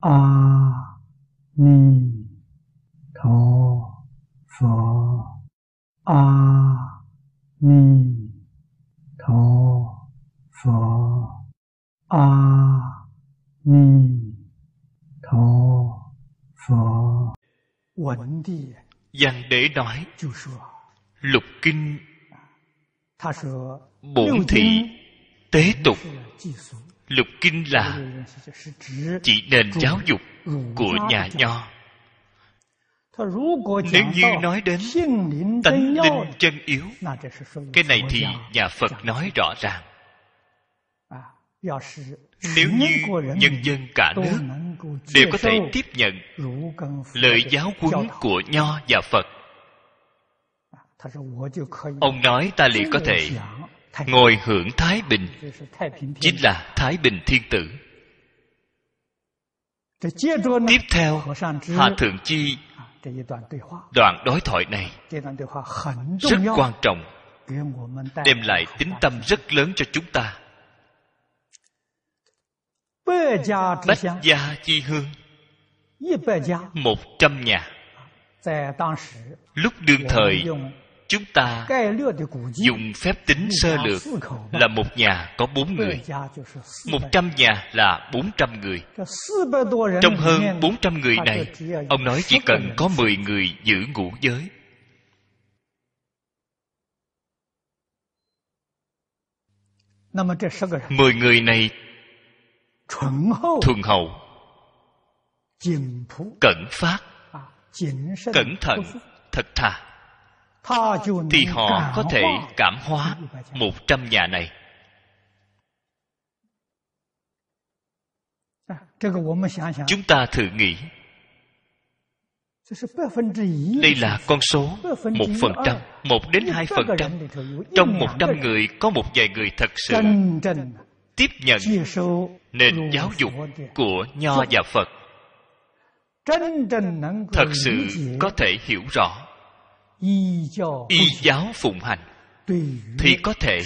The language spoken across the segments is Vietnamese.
a ni tho phở a ni tho phở a ni tho phở Giang đế nói, Lục kinh, Bổn thị Tế tục lục kinh là chỉ nền giáo dục của nhà nho. Nếu như nói đến tánh linh chân yếu, cái này thì nhà phật nói rõ ràng. Nếu như nhân dân cả nước đều có thể tiếp nhận lời giáo huấn của nho và phật, ông nói ta liền có thể ngồi hưởng thái bình chính là thái bình thiên tử. Tiếp theo hạ thượng chi đoạn đối thoại này rất quan trọng đem lại tính tâm rất lớn cho chúng ta. Bách gia chi hương. Một trăm nhà. Lúc đương thời chúng ta dùng phép tính sơ lược là một nhà có bốn người một trăm nhà là bốn trăm người. Trong hơn bốn trăm người này ông nói chỉ cần có mười người giữ ngũ giới. Mười người này thuần hậu. cẩn phát. Cẩn thận. Thật thà thì họ có thể cảm hóa một trăm nhà này. Chúng ta thử nghĩ. Đây là con số một phần trăm một đến hai phần trăm. trong một trăm người có một vài người thật sự tiếp nhận nền giáo dục của nho và phật. Thật sự có thể hiểu rõ y giáo phụng hành. Thì có thể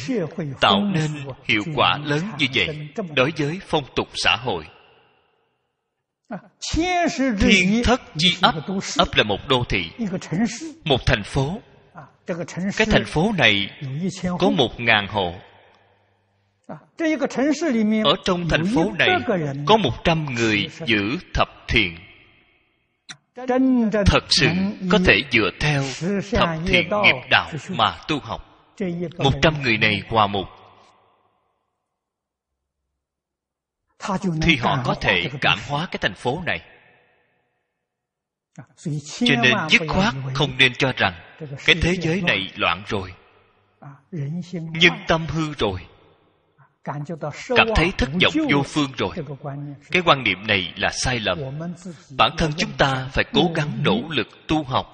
tạo nên hiệu quả lớn như vậy đối với phong tục xã hội. À, Thiên thất di ấp ấp là một đô thị một thành phố. À, cái thành phố này có một ngàn hộ. À, Ở trong thành phố này có một trăm người giữ thập thiện thật sự có thể dựa theo thập thiện nghiệp đạo mà tu học. Một trăm người này hòa một. Thì họ có thể cảm hóa cái thành phố này. Cho nên dứt khoát không nên cho rằng cái thế giới này loạn rồi. Nhưng tâm hư rồi cảm thấy thất vọng vô phương rồi. cái quan niệm này là sai lầm. Bản thân chúng ta phải cố gắng nỗ lực tu học.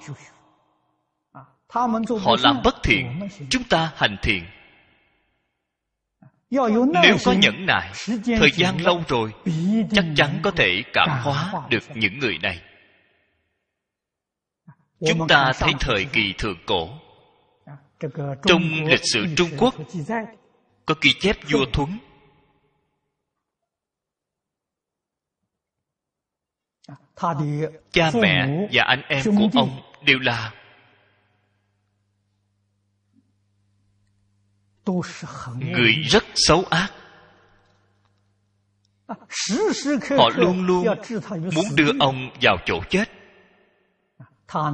Họ làm bất thiện chúng ta hành thiện. Nếu có nhẫn nại thời gian lâu rồi chắc chắn có thể cảm hóa được những người này. Chúng ta thấy thời kỳ thượng cổ. Trong lịch sử trung quốc có ghi chép vua thuấn. Cha mẹ và anh em của ông đều là người rất xấu ác. Họ luôn luôn muốn đưa ông vào chỗ chết.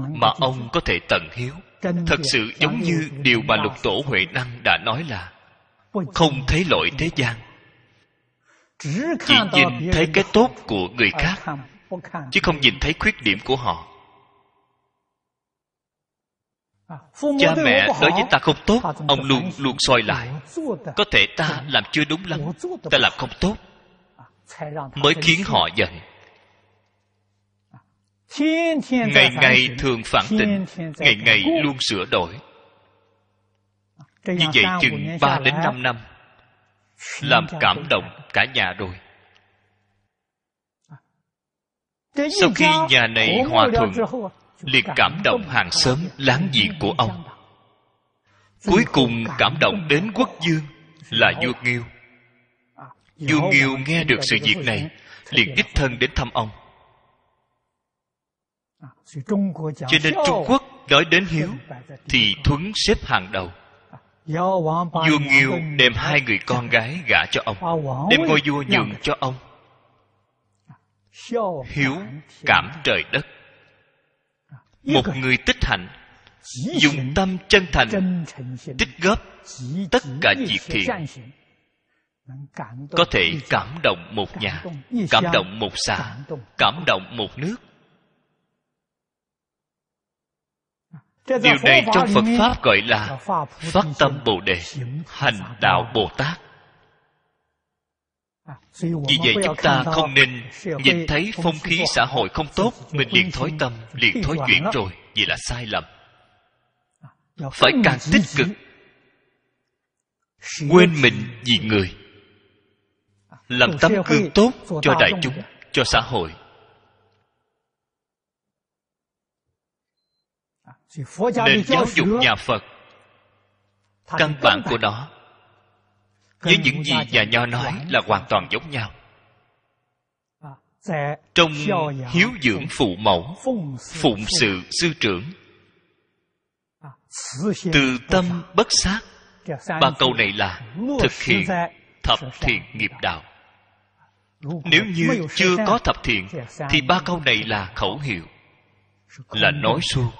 Mà ông có thể tận hiếu. Thật sự giống như điều mà lục tổ huệ năng đã nói là không thấy lỗi thế gian. Chỉ nhìn thấy cái tốt của người khác, chứ không nhìn thấy khuyết điểm của họ. Cha mẹ đối với ta không tốt, ông luôn luôn soi lại. Có thể ta làm chưa đúng lắm, ta làm không tốt. Mới khiến họ giận. Ngày ngày thường phản tỉnh ngày ngày luôn sửa đổi. Như vậy chừng 3 đến 5 năm Làm cảm động cả nhà rồi. Sau khi nhà này hòa thuận liền cảm động hàng xóm láng giềng của ông. Cuối cùng cảm động đến quốc dương Là vua Nghiêu Vua Nghiêu nghe được sự việc này liền đích thân đến thăm ông. Cho nên trung quốc nói đến hiếu thì thuấn xếp hàng đầu. Vua Nghiêu đem hai người con gái gả cho ông. Đem ngôi vua nhường cho ông. Hiếu cảm trời đất. Một người. tích hạnh Dùng tâm chân thành Tích góp tất cả việc thiện. Có thể cảm động một nhà Cảm động một xã Cảm động một nước. Điều này trong Phật Pháp gọi là Phát tâm Bồ Đề, hành đạo Bồ Tát. Vì vậy chúng ta không nên nhìn thấy phong khí xã hội không tốt, mình liền thói tâm, liền thói chuyển rồi, vì là sai lầm. Phải càng tích cực, quên mình vì người, làm tấm gương tốt cho đại chúng, cho xã hội, nền giáo dục nhà phật căn bản của nó với những gì nhà nho nói là hoàn toàn giống nhau. Trong hiếu dưỡng phụ mẫu phụng sự sư trưởng. Từ tâm bất sát ba câu này là thực hiện thập thiện nghiệp đạo. Nếu như chưa có thập thiện thì ba câu này là khẩu hiệu là nói suông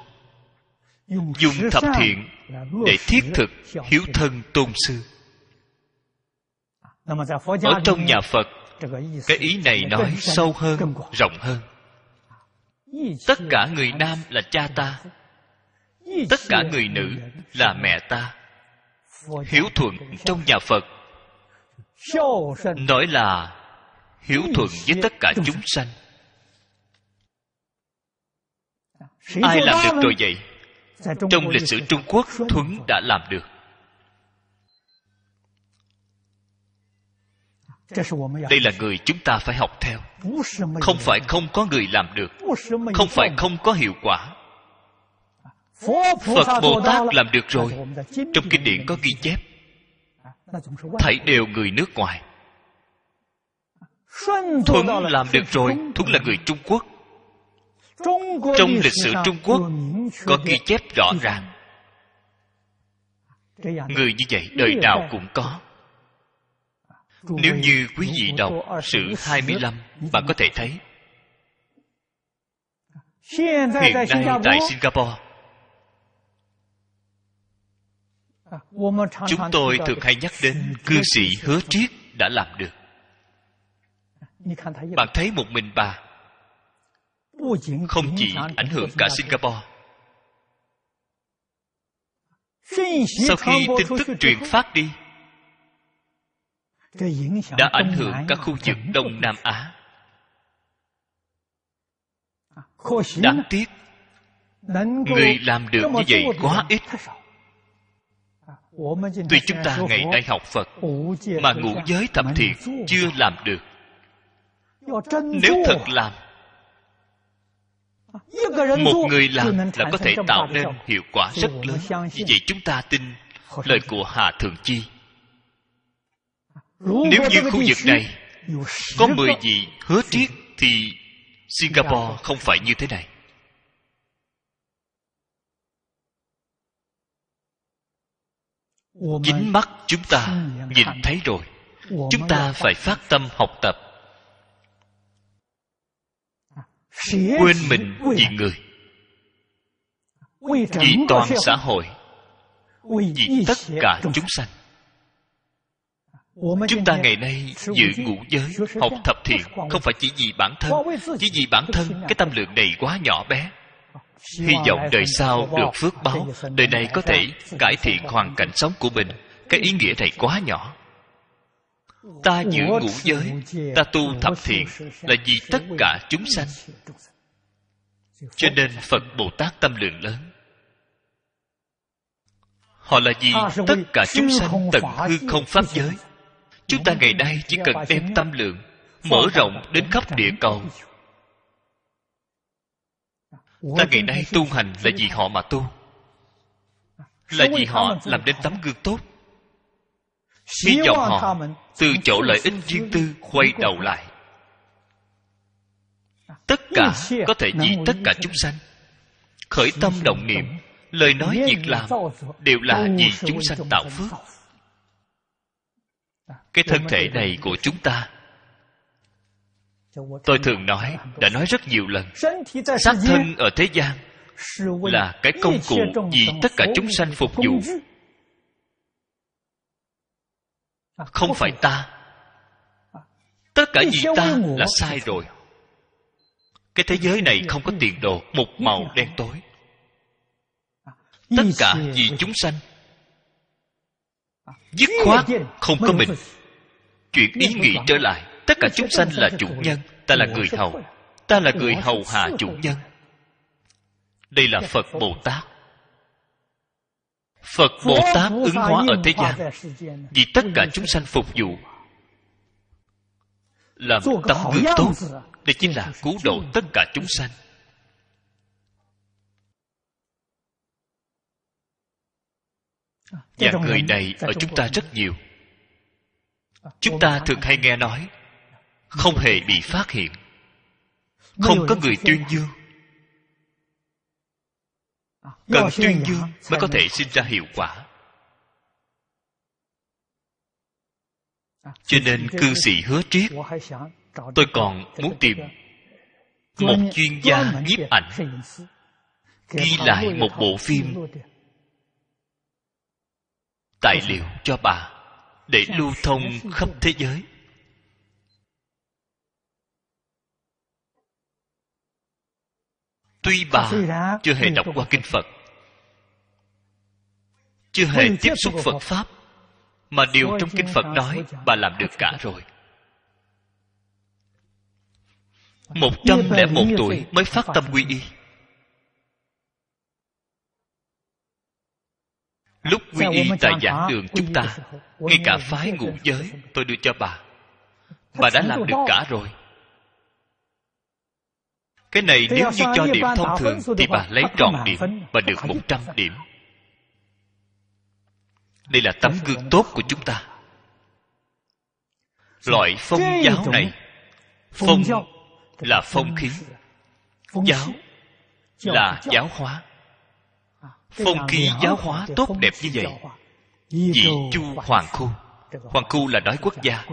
dùng thập thiện để thiết thực hiếu thân tôn sư. Ở trong nhà phật cái ý này nói sâu hơn rộng hơn. Tất cả người nam là cha ta. tất cả người nữ là mẹ ta. hiếu thuận trong nhà phật. Nói là hiếu thuận với tất cả chúng sanh. Ai làm được rồi vậy? trong lịch sử trung quốc thuấn đã làm được. Đây là người chúng ta phải học theo. Không phải không có người làm được. Không phải không có hiệu quả. Phật bồ tát làm được rồi. Trong kinh điển có ghi chép. Thảy đều người nước ngoài. Thuấn làm được rồi. Thuấn là người trung quốc trong lịch sử trung quốc có ghi chép rõ ràng. người như vậy đời nào cũng có. nếu như quý vị đọc sự 25 bạn có thể thấy. Hiện nay tại singapore chúng tôi thường hay nhắc đến cư sĩ hứa triết đã làm được. Bạn thấy một mình bà không chỉ ảnh hưởng cả singapore. Sau khi tin tức truyền phát đi, đã ảnh hưởng cả khu vực đông nam á. Đáng tiếc, người làm được như vậy quá ít. Tuy chúng ta ngày nay học phật, mà ngũ giới thập thiện chưa làm được. Nếu thật làm một người làm là có thể tạo nên hiệu quả rất lớn. vì vậy chúng ta tin lời của hà Thường chi. Nếu như khu vực này có 10 vị hứa triết thì Singapore không phải như thế này. Chính mắt chúng ta nhìn thấy rồi. Chúng ta phải phát tâm học tập quên mình vì người. Vì toàn xã hội. Vì tất cả chúng sanh. Chúng ta ngày nay giữ ngũ giới học thập thiện không phải chỉ vì bản thân chỉ vì bản thân. Cái tâm lượng này quá nhỏ bé. Hy vọng đời sau được phước báo. Đời này có thể cải thiện hoàn cảnh sống của mình. Cái ý nghĩa này quá nhỏ ta giữ ngũ giới ta tu thập thiện là vì tất cả chúng sanh. cho nên phật bồ tát tâm lượng lớn. Họ là vì tất cả chúng sanh tận hư không pháp giới. chúng ta ngày nay chỉ cần đem tâm lượng mở rộng đến khắp địa cầu. Ta ngày nay tu hành là vì họ mà tu. Là vì họ làm đến tấm gương tốt. Hy vọng họ từ chỗ lợi ích riêng tư quay đầu lại. Tất cả có thể vì tất cả chúng sanh. Khởi tâm động niệm, lời nói việc làm đều là vì chúng sanh tạo phước. Cái thân thể này của chúng ta, tôi thường nói, đã nói rất nhiều lần, xác thân ở thế gian là cái công cụ vì tất cả chúng sanh phục vụ không phải ta. Tất cả vì ta là sai rồi. Cái thế giới này không có tiền đồ một màu đen tối. Tất cả vì chúng sanh. Dứt khoát không có mình. chuyện ý nghĩ trở lại. Tất cả chúng sanh là chủ nhân ta là người hầu. ta là người hầu hạ chủ nhân. Đây là phật bồ tát phật bồ tát ứng hóa ở thế gian vì tất cả chúng sanh phục vụ. Làm tấm gương tốt đây chính là cứu độ tất cả chúng sanh. Và người này ở chúng ta rất nhiều. Chúng ta thường hay nghe nói không hề bị phát hiện không có người tuyên dương cần tuyên dương mới có thể sinh ra hiệu quả. Cho nên cư sĩ hứa triết tôi còn muốn tìm một chuyên gia nhiếp ảnh ghi lại một bộ phim tài liệu cho bà để lưu thông khắp thế giới tuy bà chưa hề đọc qua kinh phật chưa hề tiếp xúc phật pháp mà điều trong kinh phật nói bà làm được cả rồi. một trăm lẻ một tuổi mới phát tâm quy y. Lúc quy y tại giảng đường chúng ta ngay cả phái ngũ giới tôi đưa cho bà. Bà đã làm được cả rồi cái này nếu như cho điểm thông thường thì bà lấy trọn điểm và được một trăm điểm. đây là tấm gương tốt của chúng ta. Loại phong giáo này phong là phong khí. Giáo. Là giáo hóa. Phong khí giáo hóa tốt đẹp như vậy. vị chu hoàng khu. Hoàng khu là nói quốc gia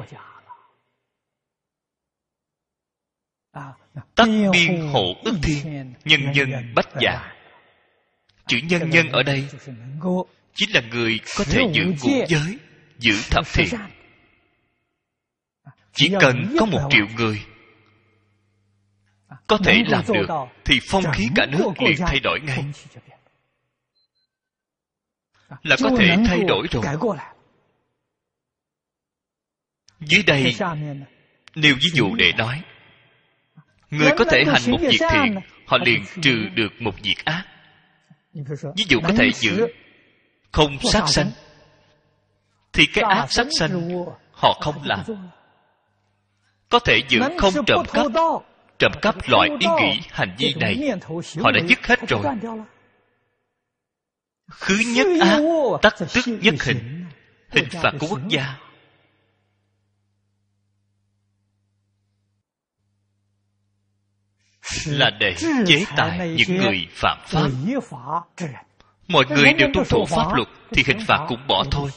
tất biên hộ ức thiên nhân nhân bách dạ chữ nhân nhân ở đây chính là người có thể giữ ngũ giới giữ thập thiện. chỉ cần có một triệu người có thể làm được thì phong khí cả nước liền thay đổi ngay. là có thể thay đổi rồi. dưới đây nêu ví dụ để nói người có thể hành một việc thiện họ liền trừ được một việc ác. Ví dụ có thể giữ không sát sanh. thì cái ác sát sanh họ không làm. có thể giữ không trộm cắp. trộm cắp loại ý nghĩ hành vi này họ đã dứt hết rồi. khứ nhất ác tắc tức nhất hình. hình phạt của quốc gia là để chế tài những người phạm pháp. mọi người đều tuân thủ pháp luật thì hình phạt cũng bỏ thôi.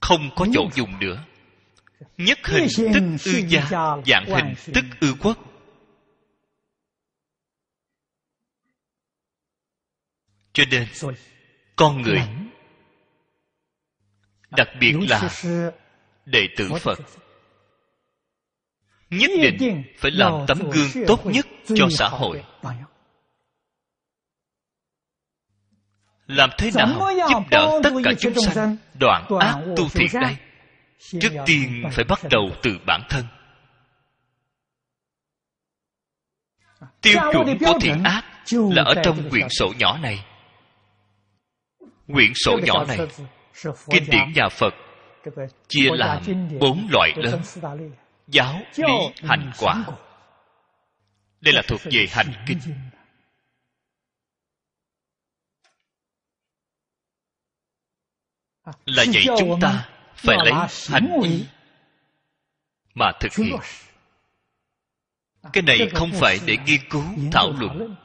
Không có chỗ dùng nữa. Nhất hình tức ư gia dạng hình tức ư quốc. Cho nên con người đặc biệt là đệ tử phật nhất định phải làm tấm gương tốt nhất cho xã hội làm thế nào giúp đỡ tất cả chúng sanh đoạn ác tu thiện đây trước tiên phải bắt đầu từ bản thân tiêu chuẩn của thiện ác là ở trong quyển sổ nhỏ này quyển sổ nhỏ này kinh điển nhà phật chia làm bốn loại lớn giáo lý hành quả. Đây là thuộc về hành kinh. Là vậy chúng ta phải lấy hành ý mà thực hiện. Cái này không phải để nghiên cứu, thảo luận.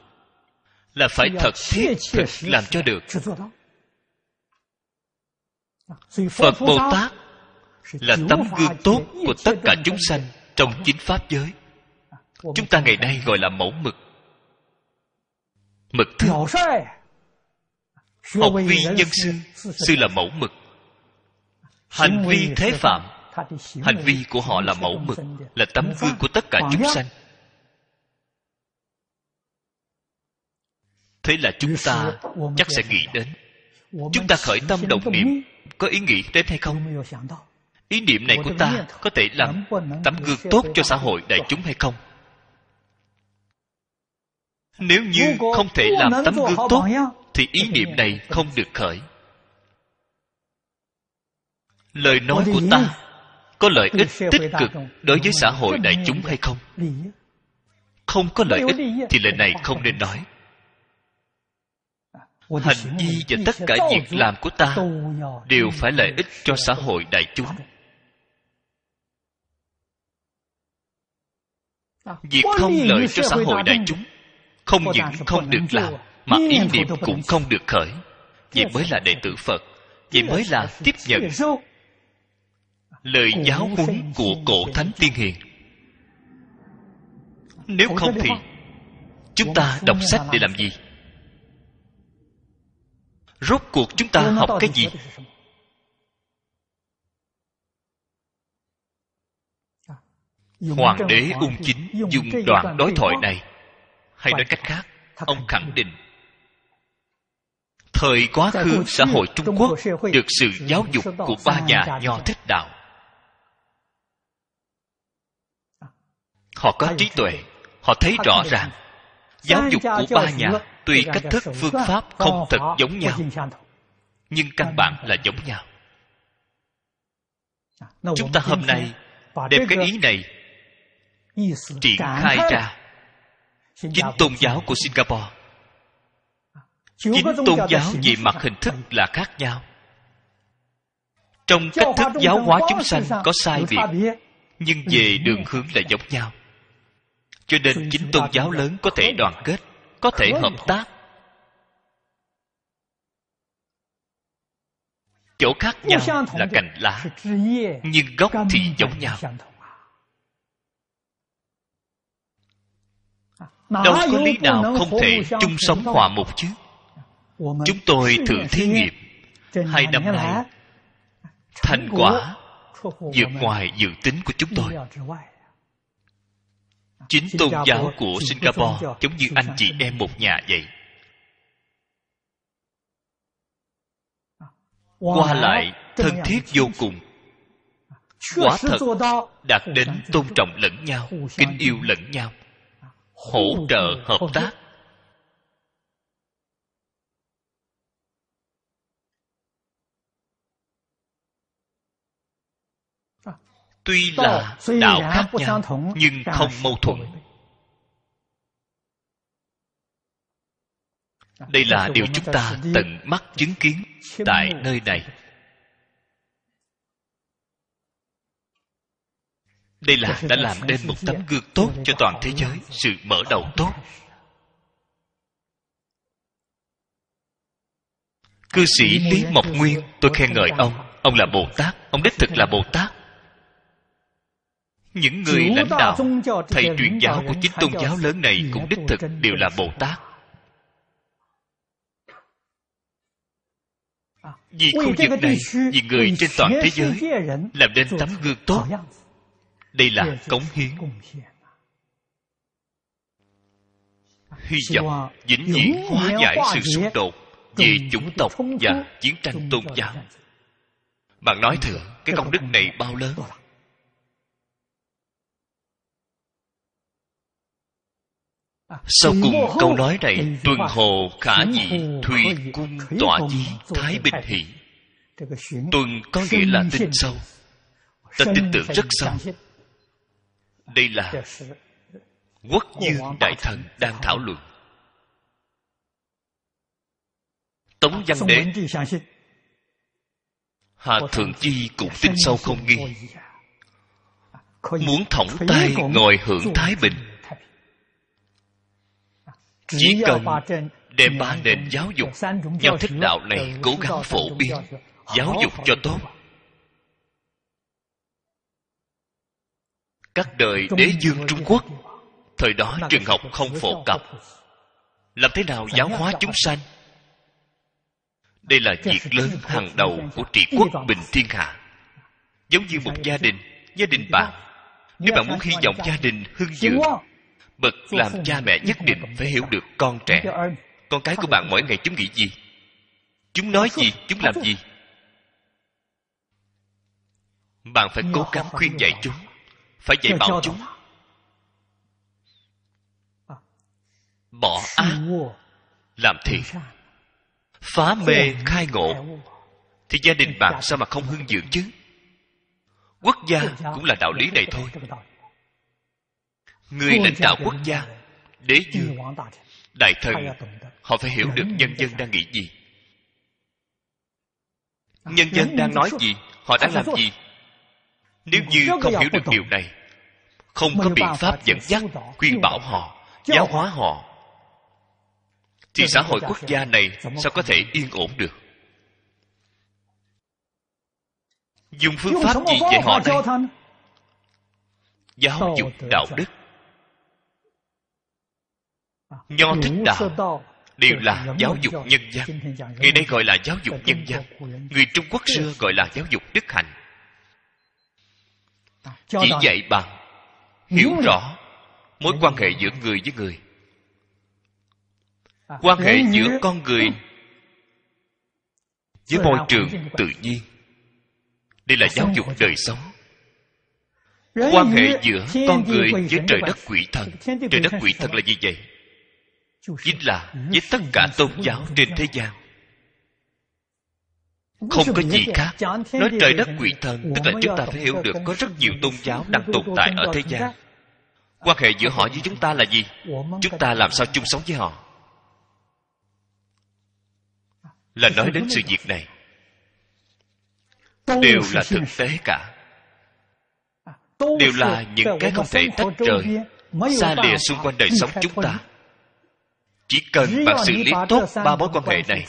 Là phải thật thiết thực làm cho được. Phật bồ tát là tấm gương tốt của tất cả chúng sanh trong chính pháp giới. Chúng ta ngày nay gọi là mẫu mực. Mực thức. Học vi nhân sư sư là mẫu mực. Hành vi thế phạm. Hành vi của họ là mẫu mực là tấm gương của tất cả chúng sanh. Thế là chúng ta chắc sẽ nghĩ đến. Chúng ta khởi tâm động niệm có ý nghĩ đến hay không ý niệm này của ta có thể làm tấm gương tốt cho xã hội đại chúng hay không? Nếu như không thể làm tấm gương tốt thì ý niệm này không được khởi. Lời nói của ta có lợi ích tích cực đối với xã hội đại chúng hay không? không có lợi ích thì lời này không nên nói. Hành vi và tất cả việc làm của ta đều phải lợi ích cho xã hội đại chúng việc không lợi cho xã hội đại chúng không những không được làm mà ý niệm cũng không được khởi. Vậy mới là đệ tử phật vậy mới là tiếp nhận lời giáo huấn của cổ thánh tiên hiền. nếu không thì chúng ta đọc sách để làm gì? Rốt cuộc chúng ta học cái gì hoàng đế ung chính dùng đoạn đối thoại này. Hay nói cách khác ông khẳng định. Thời quá khứ xã hội trung quốc được sự giáo dục của ba nhà nho thích đạo. Họ có trí tuệ họ thấy rõ ràng giáo dục của ba nhà tuy cách thức phương pháp không thật giống nhau nhưng căn bản là giống nhau. Chúng ta hôm nay đem cái ý này triển khai ra. Chính tôn giáo của singapore. Chính tôn giáo về mặt hình thức là khác nhau. Trong cách thức giáo hóa chúng sanh có sai biệt nhưng về đường hướng là giống nhau. Cho nên chính tôn giáo lớn có thể đoàn kết có thể hợp tác. Chỗ khác nhau là cành lá nhưng gốc thì giống nhau đâu có lý nào không thể chung sống hòa một chứ? Chúng tôi thử thí nghiệm. hai năm nay thành quả vượt ngoài dự tính của chúng tôi. chính tôn giáo của singapore giống như anh chị em một nhà vậy. Qua lại thân thiết vô cùng. quả thật đạt đến tôn trọng lẫn nhau kính yêu lẫn nhau hỗ trợ hợp tác. tuy là đạo khác nhau nhưng không mâu thuẫn. đây là điều chúng ta tận mắt chứng kiến tại nơi này đây là đã làm nên một tấm gương tốt cho toàn thế giới sự mở đầu tốt. Cư sĩ lý mộc nguyên tôi khen ngợi ông. ông là bồ tát ông đích thực là bồ tát. Những người lãnh đạo thầy truyền giáo của chính tôn giáo lớn này cũng đích thực đều là bồ tát. Vì khu vực này vì người trên toàn thế giới làm nên tấm gương tốt đây là cống hiến. hy vọng vĩnh viễn hóa giải sự xung đột về chủng tộc và chiến tranh tôn giáo. bạn nói thử cái công đức này bao lớn? sau cùng câu nói này tuần hồ khả dị thùy cung tọa di thái bình hỷ. tuần có nghĩa là tin sâu. Ta tin tưởng rất sâu đây là quốc dương đại thần đang thảo luận. Tống văn đế hà thượng chi cũng tin sâu không nghi. muốn thõng tay ngồi hưởng thái bình. chỉ cần đem ba nền giáo dục nhau thích đạo này cố gắng phổ biến giáo dục cho tốt các đời đế dương trung quốc. Thời đó trường học không phổ cập. Làm thế nào giáo hóa chúng sanh? Đây là việc lớn hàng đầu của trị quốc bình thiên hạ. Giống như một gia đình gia đình bạn nếu bạn muốn hy vọng gia đình hưng dượng bậc làm cha mẹ nhất định phải hiểu được con trẻ. Con cái của bạn mỗi ngày chúng nghĩ gì? Chúng nói gì? chúng làm gì? Bạn phải cố gắng khuyên dạy chúng phải dạy bảo chúng. bỏ ác làm thiện phá mê khai ngộ. Thì gia đình bạn sao mà không hưng dưỡng chứ? Quốc gia cũng là đạo lý này thôi. người lãnh đạo quốc gia đế dương đại. thần họ phải hiểu được nhân dân đang nghĩ gì. Nhân dân đang nói gì họ đang làm gì nếu như không hiểu được điều này không có biện pháp dẫn dắt khuyên bảo họ giáo hóa họ. thì xã hội quốc gia này sao có thể yên ổn được? Dùng phương pháp gì dạy họ đây giáo dục đạo đức. Nho thích đạo đều là giáo dục nhân dân. ngày nay gọi là giáo dục nhân dân. người trung quốc xưa gọi là giáo dục đức hạnh chỉ dạy bằng hiểu rõ mối quan hệ giữa người với người. Quan hệ giữa con người với môi trường tự nhiên. Đây là giáo dục đời sống. Quan hệ giữa con người với trời đất quỷ thần. trời đất quỷ thần là gì vậy? Chính là với tất cả tôn giáo trên thế gian không có gì khác. nói trời đất quỷ thần tức là chúng ta phải hiểu được có rất nhiều tôn giáo đang tồn tại ở thế gian. quan hệ giữa họ với chúng ta là gì? Chúng ta làm sao chung sống với họ? Là nói đến sự việc này đều là thực tế cả. Đều là những cái không thể tách rời xa lìa xung quanh đời sống chúng ta. Chỉ cần bạn xử lý tốt ba mối quan hệ này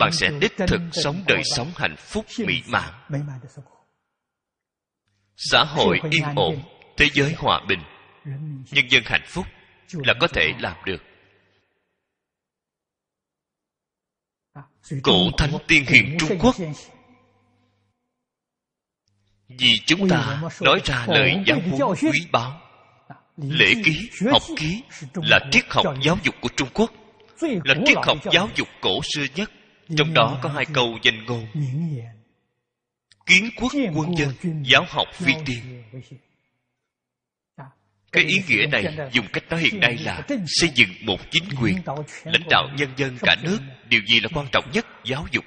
bạn sẽ đích thực sống đời sống hạnh phúc mỹ mãn. xã hội yên ổn thế giới hòa bình. nhân dân hạnh phúc là có thể làm được. Cổ thánh tiên hiền trung quốc. vì chúng ta nói ra lời giáo huấn quý báu. Lễ ký học ký là triết học giáo dục của trung quốc là triết học giáo dục cổ xưa nhất trong đó có hai câu danh ngôn. Kiến quốc quân dân giáo học phi tiên. cái ý nghĩa này dùng cách nói hiện nay là xây dựng một chính quyền lãnh đạo nhân dân cả nước điều gì là quan trọng nhất? Giáo dục.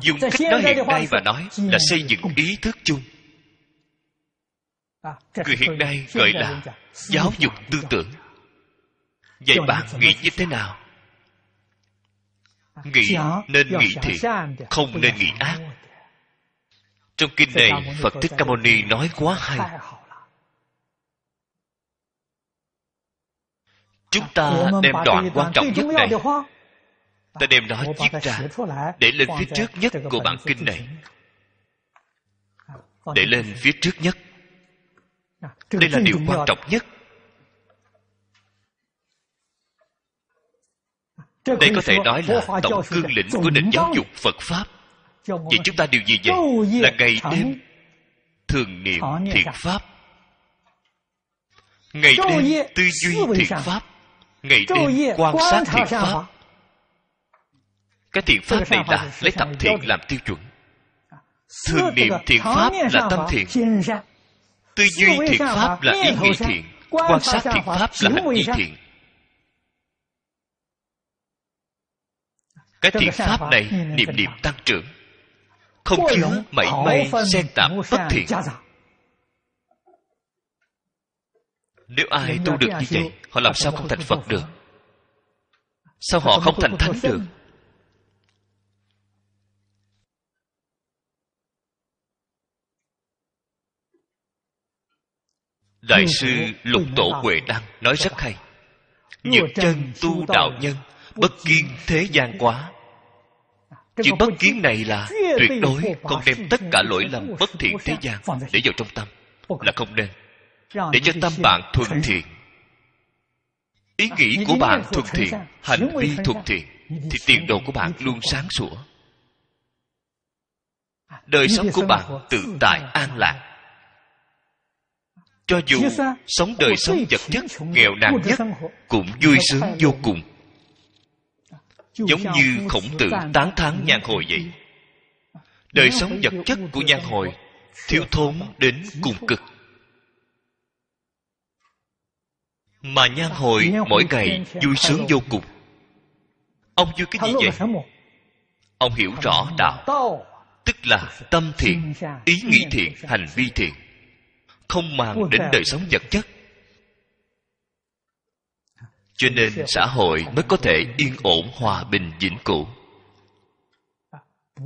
Dùng cách nói hiện nay và nói là xây dựng ý thức chung. Người hiện nay gọi là giáo dục tư tưởng vậy bạn nghĩ như thế nào? Nghĩ nên nghĩ thiện không nên nghĩ ác. trong kinh này phật thích ca mâu ni nói quá hay. chúng ta đem đoạn quan trọng nhất này ta đem nó viết ra để lên phía trước nhất của bản kinh này. để lên phía trước nhất. Đây là điều quan trọng nhất đây có thể nói là tổng cương lĩnh của nền giáo dục phật pháp. Vậy chúng ta điều gì vậy? Là ngày đêm thường niệm thiện pháp. Ngày đêm tư duy thiện pháp. Ngày đêm quan sát thiện pháp. cái thiện pháp này là lấy tập thiện làm tiêu chuẩn. Thường niệm thiện pháp là tâm thiện. tư duy thiện pháp là ý nghĩ thiện. Quan sát thiện pháp là hành vi thiện cái thiện pháp này niệm niệm tăng trưởng. Không chứa mảy may xen tạp bất thiện. nếu ai tu được như vậy họ làm sao không thành phật được? Sao họ không thành thánh được? đại sư lục tổ huệ đăng nói rất hay. Nhật chân tu đạo nhân bất kiến thế gian quá. Chữ bất kiến này là tuyệt đối không đem tất cả lỗi lầm bất thiện thế gian để vào trong tâm là không nên. để cho tâm bạn thuần thiện. Ý nghĩ của bạn thuần thiện hành vi thuần thiện thì tiền đồ của bạn luôn sáng sủa. Đời sống của bạn tự tại an lạc. cho dù sống đời sống vật chất nghèo nàn nhất cũng vui sướng vô cùng giống như khổng tử tán thán nhan hồi vậy. Đời sống vật chất của nhan hồi thiếu thốn đến cùng cực. Mà nhan hồi mỗi ngày vui sướng vô cùng. Ông vui cái gì vậy? ông hiểu rõ đạo. tức là tâm thiện ý nghĩ thiện hành vi thiện. Không mang đến đời sống vật chất cho nên xã hội mới có thể yên ổn hòa bình vĩnh cửu.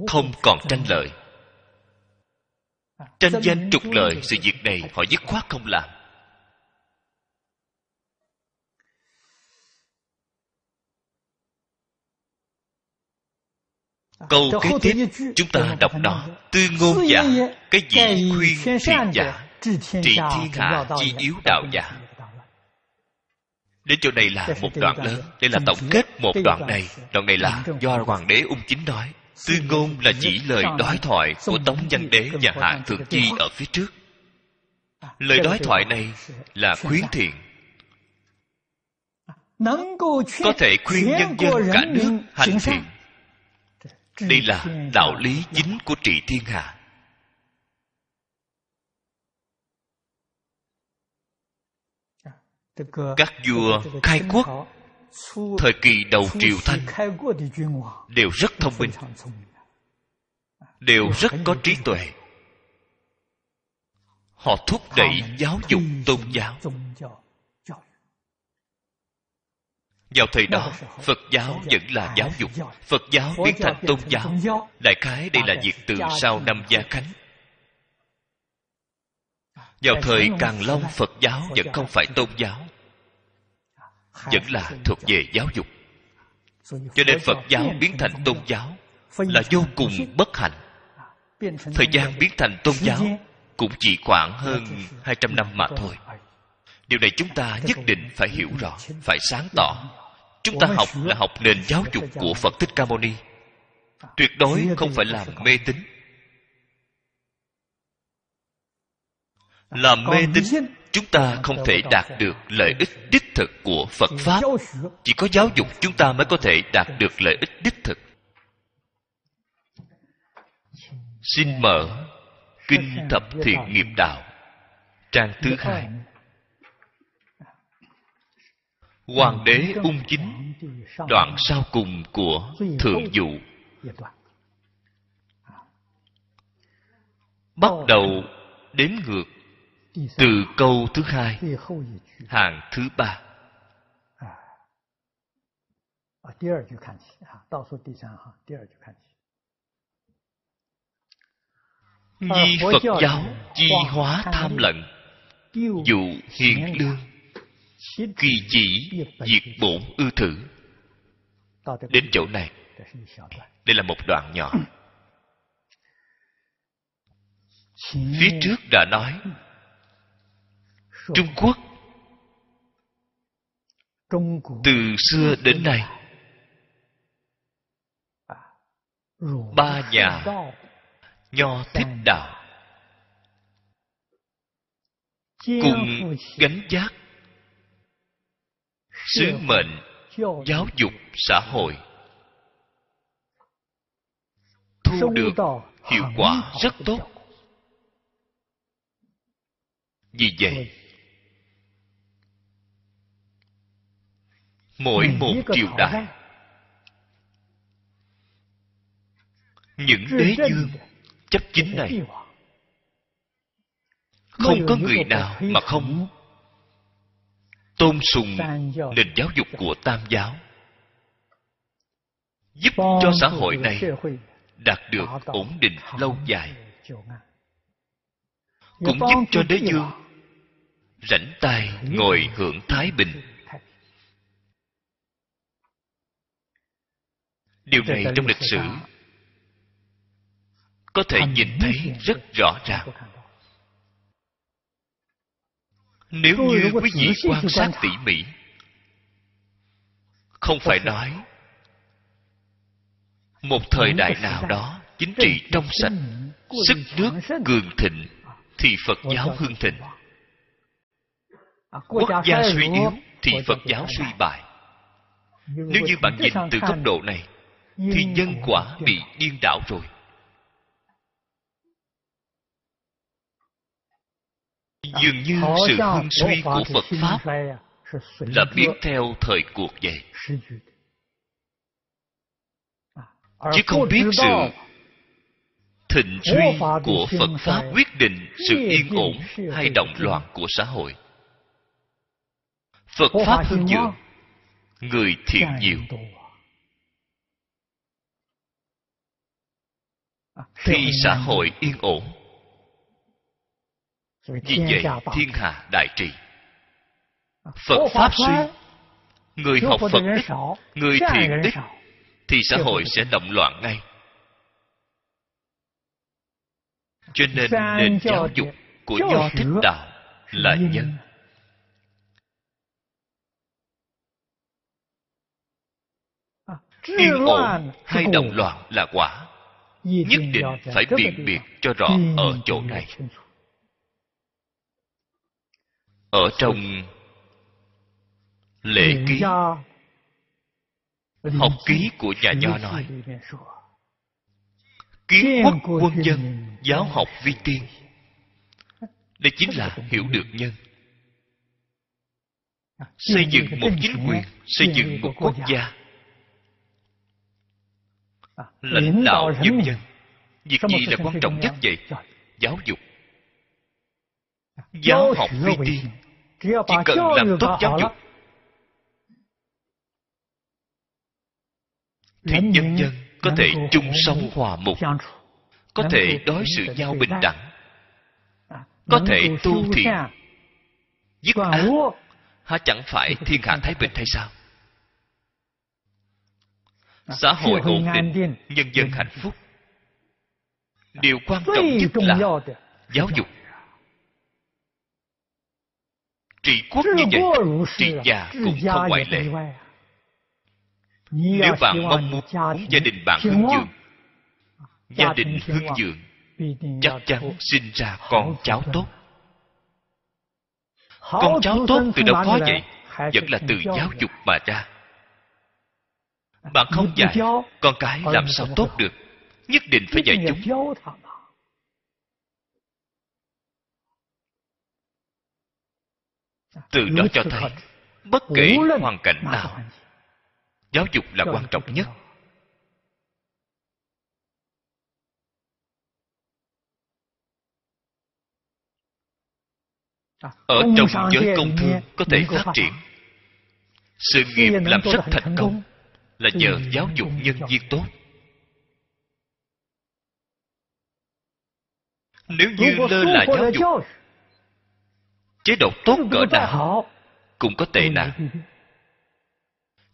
Không còn tranh lợi. Tranh danh trục lợi sự việc này họ dứt khoát không làm. Câu kế tiếp, chúng ta đọc đó. Tư ngôn giả, cái gì khuyên thiện giả? Trị thiên hạ, chi yếu đạo giả đến chỗ này là một đoạn lớn đây là tổng kết một đoạn này. đoạn này là do hoàng đế ung chính nói. Tư ngôn là chỉ lời đối thoại của tống văn đế và hạ thượng chi ở phía trước. Lời đối thoại này là khuyến thiện. Có thể khuyên nhân dân cả nước hành thiện. Đây là đạo lý chính của trị thiên hạ các vua khai quốc thời kỳ đầu triều thanh đều rất thông minh đều rất có trí tuệ. Họ thúc đẩy giáo dục tôn giáo. Vào thời đó phật giáo vẫn là giáo dục. Phật giáo biến thành tôn giáo. Đại khái đây là việc từ sau năm gia khánh. Vào thời càng long phật giáo vẫn không phải tôn giáo vẫn là thuộc về giáo dục. Cho nên phật giáo biến thành tôn giáo là vô cùng bất hạnh. Thời gian biến thành tôn giáo cũng chỉ khoảng hơn 200 năm mà thôi. Điều này chúng ta nhất định phải hiểu rõ phải sáng tỏ. Chúng ta học là học nền giáo dục của phật thích ca mâu ni. Tuyệt đối không phải làm mê tín. Làm mê tín chúng ta không thể đạt được lợi ích đích thực của phật pháp. chỉ có giáo dục chúng ta mới có thể đạt được lợi ích đích thực. Xin mở kinh thập thiện nghiệp đạo trang thứ hai. hoàng đế ung chính đoạn sau cùng của thượng dụ. bắt đầu đếm ngược từ câu thứ hai hàng thứ ba Nhi Phật giáo chi hóa tham lận Dụ hiền lương Kỳ chỉ diệt bổn ư thử。Đến chỗ này Đây là một đoạn nhỏ. Phía trước đã nói Trung Quốc. Từ xưa đến nay ba nhà nho thích đạo cùng gánh giác sứ mệnh giáo dục xã hội thu được hiệu quả rất tốt. vì vậy mỗi một triều đại. những đế dương chấp chính này không có người nào mà không tôn sùng nền giáo dục của tam giáo. Giúp cho xã hội này đạt được ổn định lâu dài. cũng giúp cho đế dương rảnh tay ngồi hưởng thái bình điều này trong lịch sử có thể nhìn thấy rất rõ ràng. nếu như quý vị quan sát tỉ mỉ không phải nói một thời đại nào đó chính trị trong sạch sức nước cường thịnh thì phật giáo hưng thịnh. quốc gia suy yếu thì phật giáo suy bại. Nếu như bạn nhìn từ góc độ này thì nhân quả bị điên đảo rồi. Dường như sự hưng suy của phật pháp là biến theo thời cuộc vậy. chứ không biết sự thịnh suy của phật pháp quyết định sự yên ổn hay động loạn của xã hội. Phật pháp hưng dượng người thiện nhiều thì xã hội yên ổn vì vậy thiên hạ đại trị. Phật pháp suy người học phật ít người thiện ít thì xã hội sẽ động loạn ngay. Cho nên nền giáo dục của nho thích đạo là nhân. Yên ổn hay động loạn là quả nhất định phải biện biệt cho rõ ở chỗ này. ở trong lễ ký học ký của nhà nho nói. Kiến quốc quân dân giáo học vi tiên. Đây chính là hiểu được nhân. Xây dựng một chính quyền xây dựng một quốc gia lãnh đạo nhân. Dân việc gì là quan trọng nhất vậy? giáo dục. Giáo học vi tiên. Chỉ cần làm tốt giáo dục. thì nhân dân có thể chung sống hòa mục có thể đối xử nhau bình đẳng có thể tu thiện dứt ác. há chẳng phải thiên hạ thái bình hay sao xã hội ổn định nhân dân hạnh phúc. Điều quan trọng nhất là giáo dục. Trị quốc như vậy trị già cũng không ngoại lệ. nếu bạn mong muốn gia đình bạn hưng dường gia đình hưng dường chắc chắn sinh ra con cháu tốt. Con cháu tốt từ đâu có vậy? vẫn là từ giáo dục mà ra bạn không dạy con cái làm sao tốt được? Nhất định phải dạy chúng. từ đó cho thấy bất kể hoàn cảnh nào giáo dục là quan trọng nhất. ở trong giới công thương có thể phát triển. sự nghiệp làm rất thành công là nhờ giáo dục nhân viên tốt. Nếu như lơ là giáo dục chế độ tốt cỡ nào cũng có tệ nạn.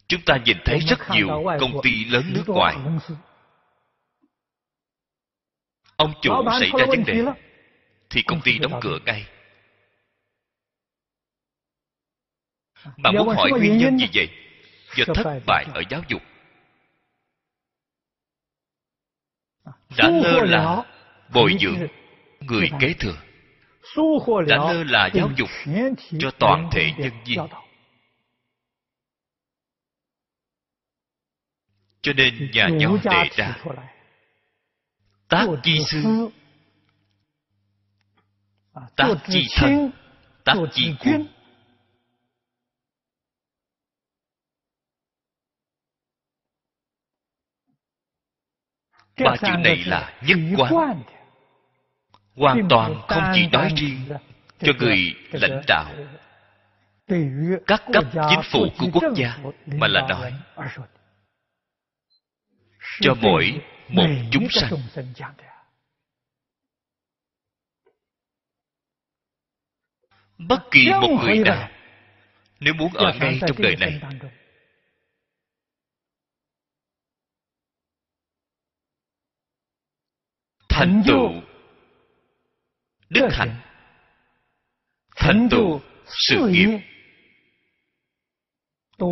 chúng ta nhìn thấy rất nhiều công ty lớn nước ngoài. Ông chủ xảy ra vấn đề thì công ty đóng cửa ngay. Bạn muốn hỏi nguyên nhân gì vậy do thất bại ở giáo dục. Đã lơ là bồi dưỡng người kế thừa. Đã lơ là giáo dục cho toàn thể nhân viên. cho nên nhà nho đề ra tác chi sư tác chi thân tác chi quân ba chữ này là nhất quán. hoàn toàn không chỉ nói riêng cho người lãnh đạo. Các cấp chính phủ của quốc gia mà là nói cho mỗi một chúng sanh. Bất kỳ một người nào nếu muốn ở ngay trong đời này thành tựu đức hạnh thành tựu sự nghiệp.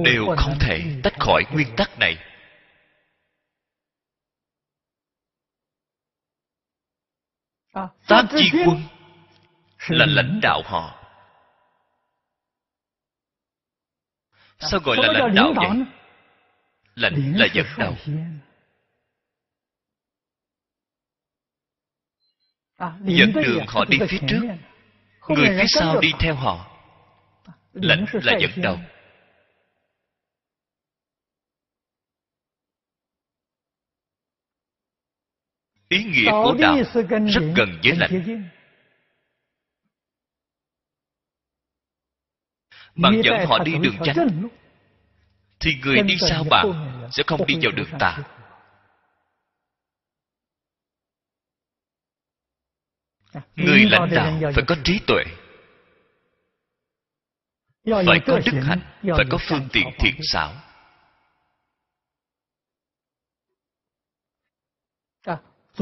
đều không thể tách khỏi nguyên tắc này. Tác chi quân là lãnh đạo họ. Sao gọi là lãnh đạo vậy? lãnh là dẫn đầu dẫn đường họ đi phía trước. Người phía sau đi theo họ. Lãnh là dẫn đầu. Ý nghĩa của đạo rất gần với lãnh bạn dẫn họ đi đường chánh thì người đi sau bạn sẽ không đi vào đường tà người lãnh đạo phải có trí tuệ. Phải có đức hạnh phải có phương tiện thiện xảo.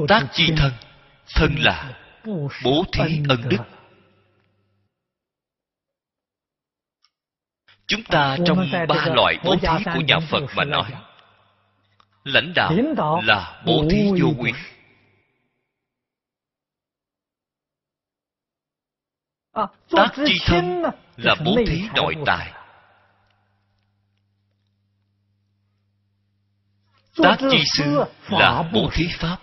Tác chi thân thân là bố thí ân đức. chúng ta trong ba loại bố thí của nhà phật mà nói lãnh đạo là bố thí vô quy tác chi thân là bố thí nội tài. Tác chi sư là bố thí pháp.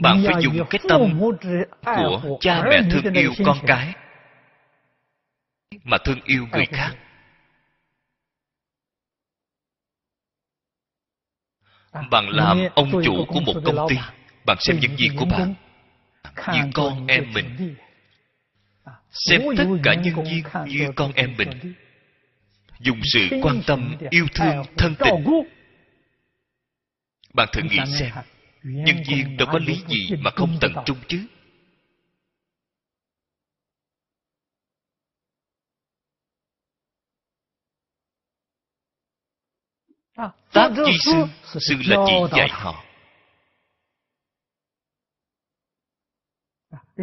Bạn phải dùng cái tâm của cha mẹ thương yêu con cái mà thương yêu người khác. bạn làm ông chủ của một công ty bạn xem nhân viên của bạn như con em mình. xem tất cả nhân viên như con em mình. dùng sự quan tâm yêu thương thân tình. bạn thử nghĩ xem nhân viên đâu có lý gì mà không tận trung chứ? Tác chi sư sư là chỉ dạy họ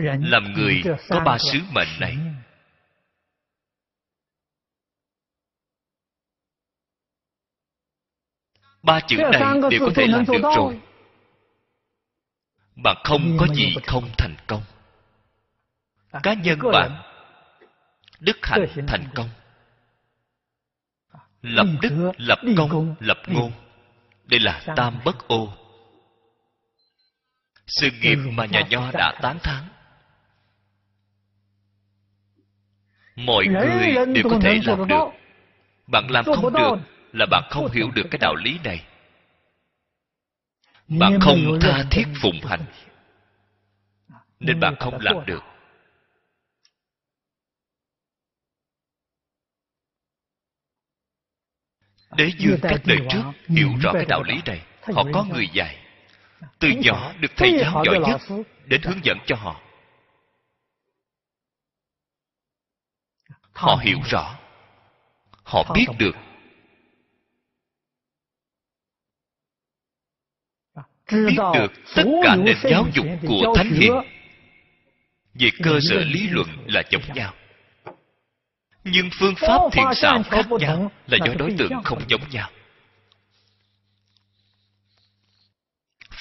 làm người có ba sứ mệnh này. Ba chữ này đều có thể làm được rồi. Bạn không có gì không thành công. Cá nhân bạn đức hạnh thành công. Lập đức lập công lập ngôn. Đây là tam bất ô. Sự nghiệp mà nhà nho đã tán thán mọi người đều có thể làm được. Bạn làm không được là bạn không hiểu được cái đạo lý này. Bạn không tha thiết phụng hành. nên bạn không làm được. Đế dương các đời trước hiểu rõ cái đạo lý này. Họ có người dạy. Từ nhỏ được thầy giáo giỏi nhất đến hướng dẫn cho họ họ hiểu rõ. Họ biết được. Biết được tất cả nền giáo dục của thánh hiền. về cơ sở lý luận là giống nhau. Nhưng phương pháp thiện xảo khác nhau là do đối tượng không giống nhau.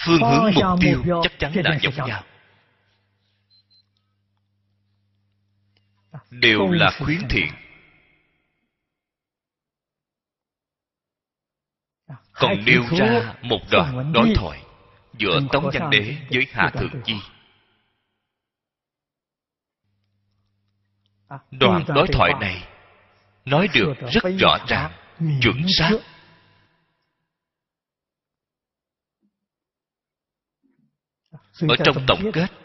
Phương hướng mục tiêu chắc chắn là giống nhau đều là khuyến thiện. còn nêu ra một đoạn đối thoại giữa tống văn đế với hạ thượng chi đoạn đối thoại này nói được rất rõ ràng chuẩn xác. ở trong tổng kết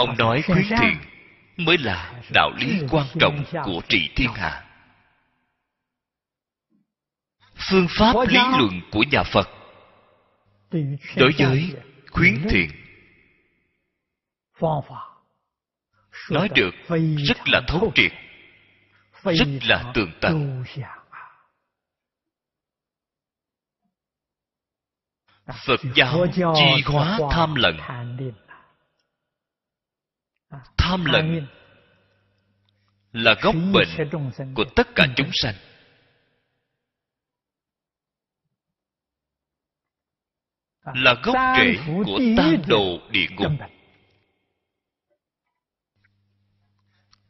ông nói khuyến thiện mới là đạo lý quan trọng của trị thiên hạ. Phương pháp lý luận của nhà phật đối với khuyến thiện nói được rất là thấu triệt rất là tường tận. phật giáo chi hóa tham lận tham lận là gốc bệnh của tất cả chúng sanh. Là gốc rễ của tam đồ địa ngục.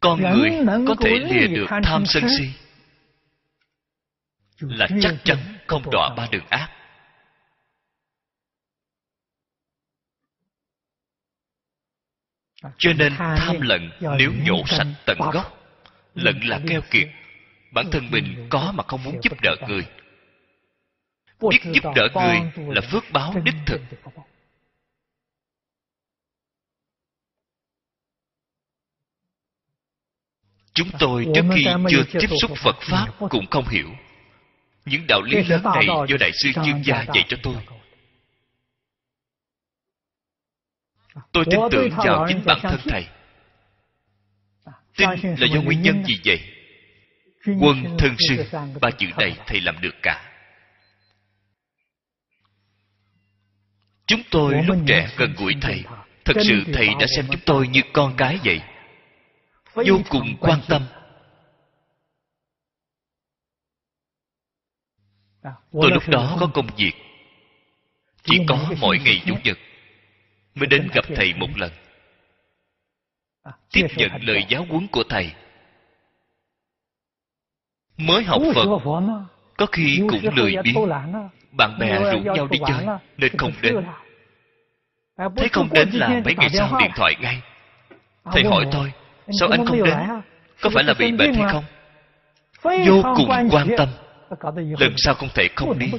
Con người có thể lìa được tham sân si. Là chắc chắn không đọa ba đường ác cho nên tham lận nếu nhổ sạch tận gốc lận là keo kiệt. bản thân mình có mà không muốn giúp đỡ người. biết giúp đỡ người là phước báo đích thực. chúng tôi trước khi chưa tiếp xúc phật pháp cũng không hiểu. Những đạo lý lớn này do đại sư dương gia dạy cho tôi tôi tin tưởng vào chính bản thân thầy. tin là do nguyên nhân gì vậy? quân thân sư ba chữ này thầy làm được cả. Chúng tôi lúc trẻ gần gũi thầy. thật. Sự thầy đã xem chúng tôi như con cái vậy. Vô cùng quan tâm. Tôi lúc đó có công việc. Chỉ có mỗi ngày chủ nhật mới đến gặp thầy một lần. Tiếp nhận lời giáo huấn của thầy. Mới học phật, có khi cũng lười biếng. Bạn bè rủ nhau đi chơi, nên không đến. Thấy không đến là mấy ngày sau điện thoại ngay. Thầy hỏi tôi sao anh không đến? Có phải là bị bệnh hay không? Vô cùng quan tâm. Lần sau không thể không đi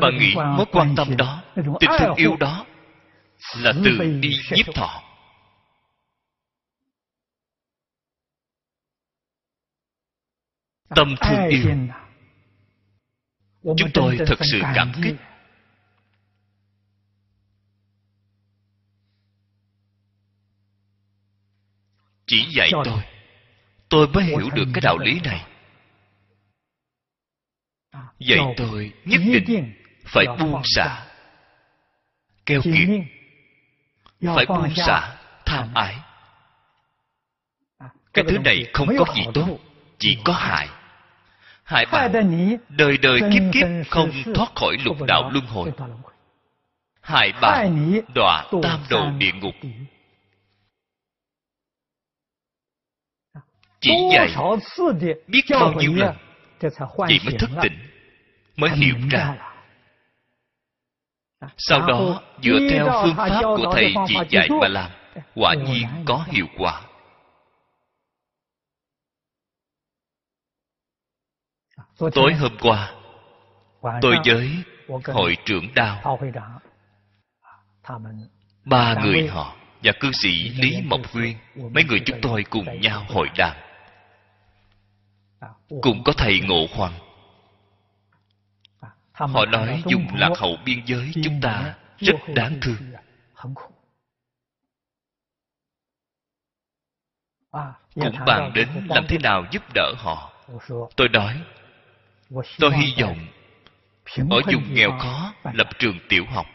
bạn nghĩ mối quan tâm đó tình thương yêu đó là từ đi nhiếp thọ tâm thương yêu. chúng tôi thật sự cảm kích. Chỉ dạy tôi tôi mới hiểu được cái đạo lý này dạy tôi nhất định phải buông xả. keo kiệt. phải buông xả tham ái. Cái thứ này không có gì tốt chỉ có hại. Hại bạn đời đời kiếp kiếp không thoát khỏi lục đạo luân hồi. hại bạn đọa tam đồ địa ngục. chỉ dạy biết bao nhiêu lần vậy mới thức tỉnh mới hiểu ra sau đó dựa theo phương pháp của thầy chỉ dạy mà làm quả nhiên có hiệu quả. Tối hôm qua tôi với hội trưởng đao ba người họ và cư sĩ lý mộc nguyên mấy người chúng tôi cùng nhau hội đàm cũng có thầy ngộ hoàng họ nói dùng lạc hậu biên giới chúng ta rất đáng thương. cũng bàn đến làm thế nào giúp đỡ họ. Tôi nói tôi hy vọng ở vùng nghèo khó lập trường tiểu học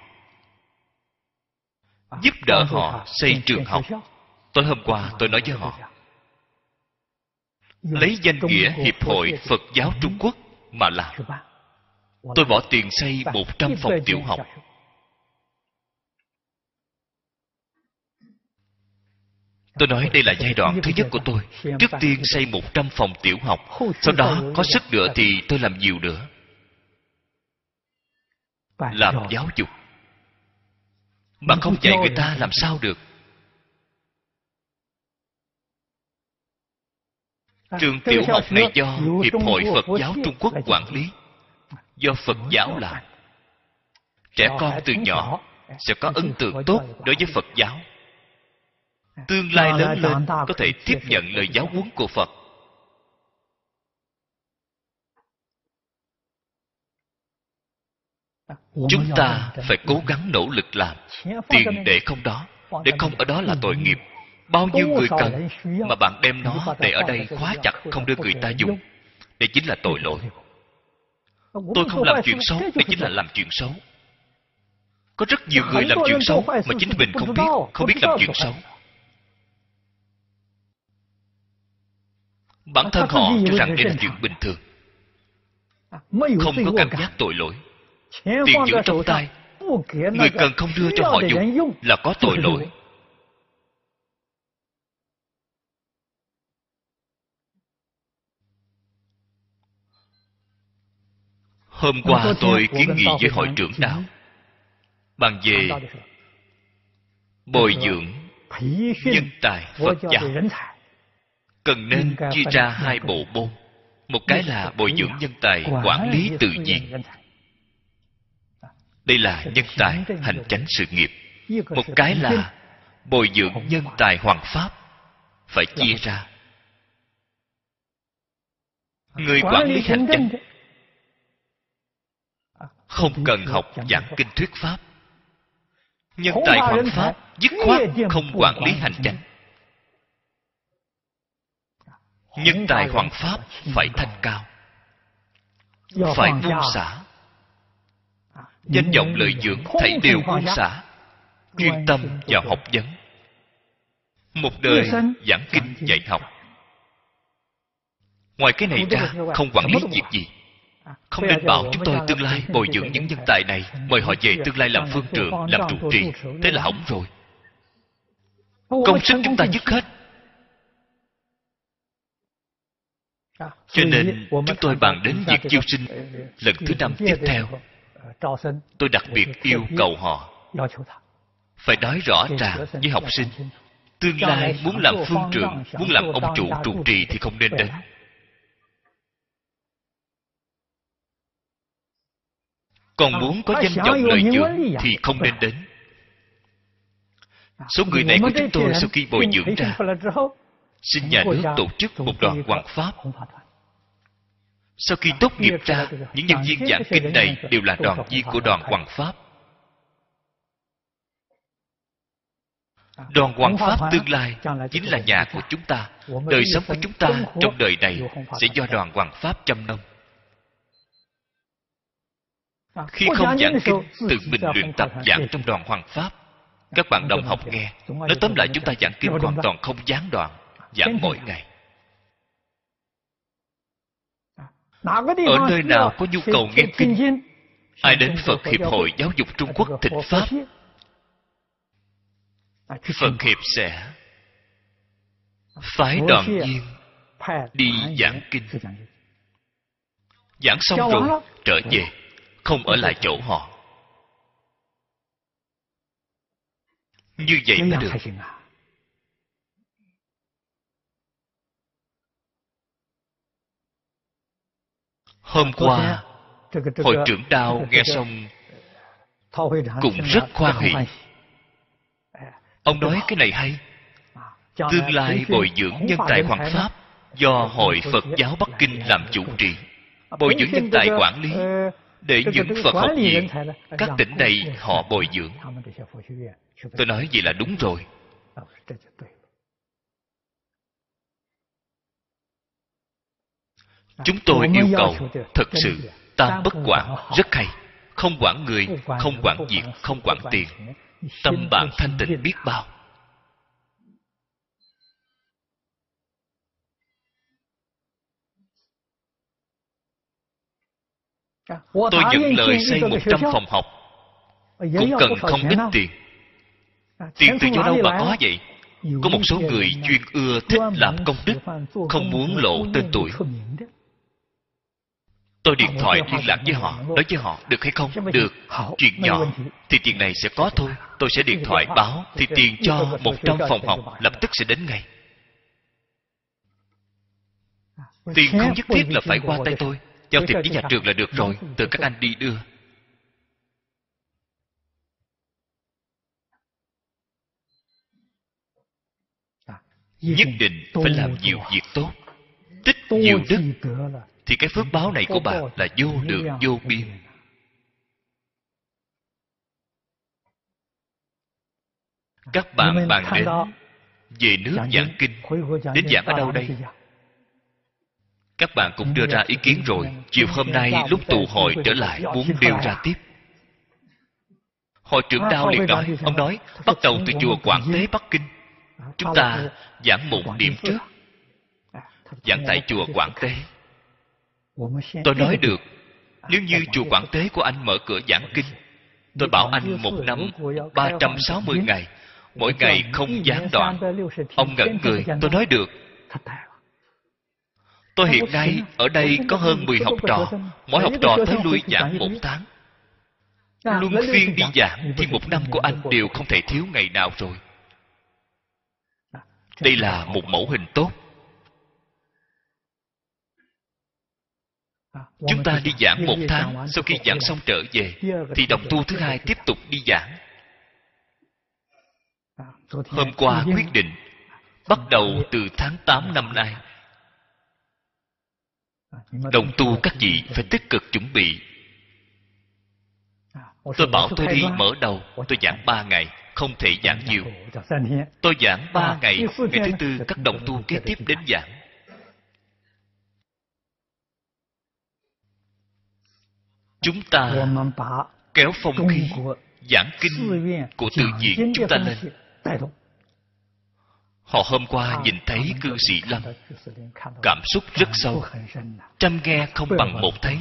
giúp đỡ họ xây trường học. tối hôm qua tôi nói với họ lấy danh nghĩa hiệp hội phật giáo trung quốc mà làm tôi bỏ tiền xây một trăm phòng tiểu học Tôi nói đây là giai đoạn thứ nhất của tôi. Trước tiên xây một trăm phòng tiểu học. Sau đó có sức nữa thì tôi làm nhiều nữa. Làm giáo dục. Mà không dạy người ta làm sao được. Trường tiểu học này do Hiệp hội Phật giáo Trung Quốc quản lý. Do Phật giáo làm. Trẻ con từ nhỏ sẽ có ấn tượng tốt đối với Phật giáo. Tương lai lớn lên có thể tiếp nhận lời giáo huấn của phật. Chúng ta phải cố gắng nỗ lực làm tiền để không đó. Để không ở đó là tội nghiệp bao nhiêu người cần mà bạn đem nó để ở đây khóa chặt không đưa người ta dùng. đây chính là tội lỗi. Tôi không làm chuyện xấu đây chính là làm chuyện xấu. Có rất nhiều người làm chuyện xấu mà chính mình không biết không biết làm chuyện xấu. Bản thân họ cho rằng đây là chuyện bình thường. Không có cảm giác tội lỗi. Tiền giữ trong tay. Người cần không đưa cho họ dùng là có tội lỗi hôm qua tôi kiến nghị với hội trưởng đạo. Bàn về bồi dưỡng nhân tài phật giáo cần nên chia ra hai bộ môn. Một cái là bồi dưỡng nhân tài quản lý tự nhiên. Đây là nhân tài hành chánh sự nghiệp. Một cái là bồi dưỡng nhân tài hoàng pháp. Phải chia ra. Người quản lý hành chánh không cần học giảng kinh thuyết pháp. Nhân tài hoàng pháp dứt khoát không quản lý hành chánh nhân tài hoàng pháp phải thanh cao. Phải buông xả. Danh vọng lợi dưỡng thảy đều buông xả chuyên tâm vào học vấn. Một đời giảng kinh dạy học. Ngoài cái này ra không quản lý việc gì không nên bảo chúng tôi tương lai bồi dưỡng những nhân tài này mời họ về tương lai làm phương trưởng làm trụ trì. thế là hỏng rồi. Công sức chúng ta dứt hết. Cho nên chúng tôi bàn đến việc chiêu sinh lần thứ năm tiếp theo. tôi đặc biệt yêu cầu họ phải nói rõ ràng với học sinh tương lai muốn làm phương trưởng muốn làm ông chủ trụ trì thì không nên đến còn muốn có danh vọng lợi dưỡng thì không nên đến. Số người này của chúng tôi sau khi bồi dưỡng ra xin nhà nước tổ chức một đoàn hoàng pháp. sau khi tốt nghiệp ra những nhân viên giảng kinh này đều là đoàn viên của đoàn hoàng pháp. Đoàn hoàng pháp tương lai chính là nhà của chúng ta. Đời sống của chúng ta trong đời này sẽ do đoàn hoàng pháp chăm nom khi không giảng kinh tự mình luyện tập giảng trong đoàn hoàng pháp. Các bạn đồng học nghe. Nói tóm lại chúng ta giảng kinh hoàn toàn không gián đoạn giảng mỗi ngày. Ở nơi nào có nhu cầu nghe kinh ai đến phật hiệp hội giáo dục trung quốc thịnh pháp. Phật hiệp sẽ phái đoàn viên đi giảng kinh. Giảng xong rồi trở về không ở lại chỗ họ. Như vậy mới được. hôm qua hội trưởng đao nghe xong cũng rất khoan hỷ ông nói cái này hay. Tương lai bồi dưỡng nhân tài hoàng pháp do hội phật giáo bắc kinh làm chủ trì. Bồi dưỡng nhân tài quản lý để những phật học viện các tỉnh này họ bồi dưỡng. Tôi nói vậy là đúng rồi. Chúng tôi yêu cầu thật sự tam bất quản rất hay. Không quản người không quản việc không quản tiền. tâm bạn thanh tịnh biết bao tôi nhận lời xây một trăm phòng học. Cũng cần không ít tiền. Tiền từ chỗ đâu mà có vậy? Có một số người chuyên ưa thích làm công đức không muốn lộ tên tuổi. tôi điện thoại liên lạc với họ. nói với họ được hay không? Được. Chuyện nhỏ. thì tiền này sẽ có thôi. tôi sẽ điện thoại báo thì tiền cho một trăm phòng học lập tức sẽ đến ngay. Tiền không nhất thiết là phải qua tay tôi Giao thiệp với nhà trường là được rồi Từ các anh đi đưa. Nhất định phải làm nhiều việc tốt Tích nhiều đức. Thì cái phước báo này của bạn là vô được vô biên. Các bạn bàn đến Về nước giảng kinh. Đến giảng ở đâu đây? Các bạn cũng đưa ra ý kiến rồi. Chiều hôm nay lúc tụ hội trở lại, muốn nêu ra tiếp. Hội trưởng đao liền nói ông nói, bắt đầu từ chùa quảng tế, bắc kinh. Chúng ta giảng một điểm trước. Giảng tại chùa quảng tế. Tôi nói được, nếu như chùa quảng tế của anh mở cửa giảng kinh, tôi bảo anh một năm 360 ngày, mỗi ngày không gián đoạn. Ông ngẩn người, tôi nói được tôi hiện nay ở đây có hơn 10 học trò. mỗi học trò tới lui giảng một tháng. Luân phiên đi giảng thì một năm của anh đều không thể thiếu ngày nào rồi. Đây là một mẫu hình tốt. Chúng ta đi giảng một tháng sau khi giảng xong trở về thì đồng tu thứ hai tiếp tục đi giảng. Hôm qua quyết định bắt đầu từ tháng 8 năm nay đồng tu các vị phải tích cực chuẩn bị. Tôi bảo tôi đi mở đầu tôi giảng ba ngày không thể giảng nhiều. tôi giảng ba ngày ngày thứ tư các đồng tu kế tiếp đến giảng. Chúng ta kéo phong khí giảng kinh của tự viện chúng ta lên họ hôm qua nhìn thấy cư sĩ lâm. cảm xúc rất sâu. trăm nghe không bằng một thấy.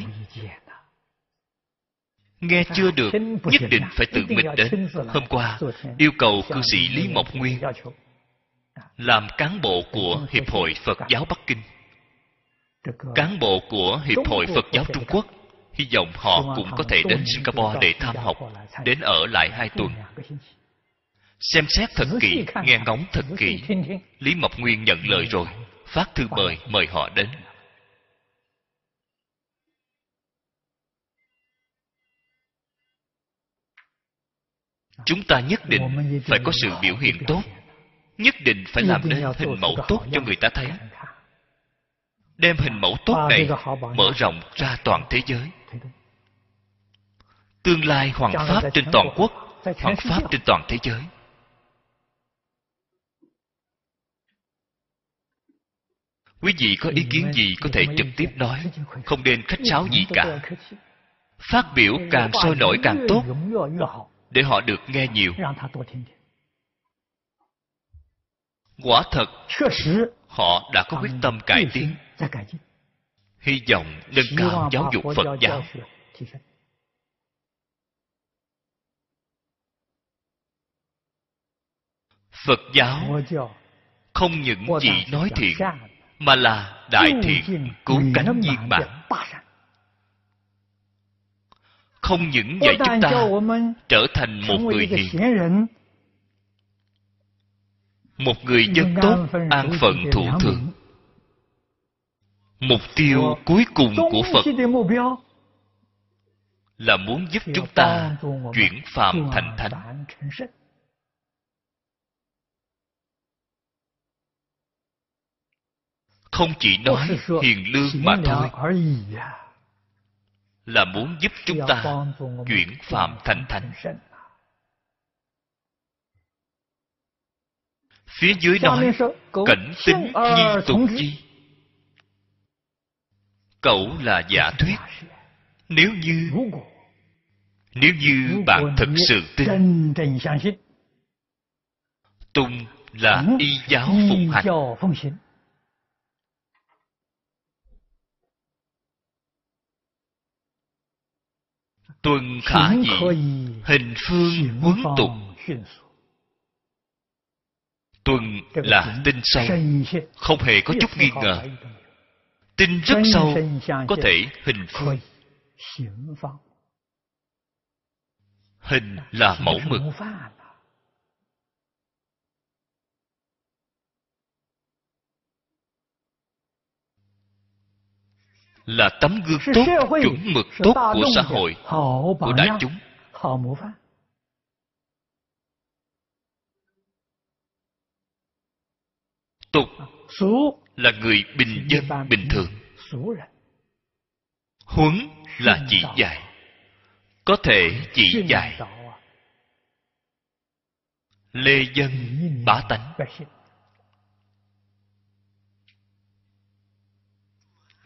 nghe chưa được nhất định phải tự mình đến. hôm qua yêu cầu cư sĩ lý mộc nguyên làm cán bộ của hiệp hội phật giáo bắc kinh. cán bộ của hiệp hội phật giáo trung quốc. Hy vọng họ cũng có thể đến singapore để tham học đến ở lại hai tuần xem xét thật kỹ nghe ngóng thật kỹ lý mộc nguyên nhận lời rồi, phát thư mời mời họ đến. Chúng ta nhất định phải có sự biểu hiện tốt. Nhất định phải làm nên hình mẫu tốt cho người ta thấy. Đem hình mẫu tốt này mở rộng ra toàn thế giới. Tương lai hoàng pháp trên toàn quốc, hoàng pháp trên toàn thế giới. Quý vị có ý kiến gì có thể trực tiếp nói, không nên khách sáo gì cả. Phát biểu càng sôi nổi càng tốt, để họ được nghe nhiều. Quả thật, họ đã có quyết tâm cải tiến. Hy vọng nâng cao giáo dục phật giáo. Phật giáo không những chỉ nói thiện mà là đại thiện cứu cánh viên mãn không những dạy chúng ta trở thành một người hiền. một người dân tốt an phận thủ thường. mục tiêu cuối cùng của phật là muốn giúp chúng ta chuyển phàm thành thánh không chỉ nói hiền lương mà thôi. là muốn giúp chúng ta chuyển phạm thành thánh phía dưới nói cảnh tính nhi tục chi. Cậu là giả thuyết. nếu như nếu như bạn thật sự tin tung là y giáo phụng hành tuần khả dị hình phương huấn tục tuần là tin sâu không hề có chút nghi ngờ. tin rất sâu có thể hình phương. hình là mẫu mực là tấm gương tốt chuẩn mực tốt của xã hội của đại chúng. Tục là người bình dân bình thường. Huấn là chỉ dạy. Có thể chỉ dạy. lê dân bá tánh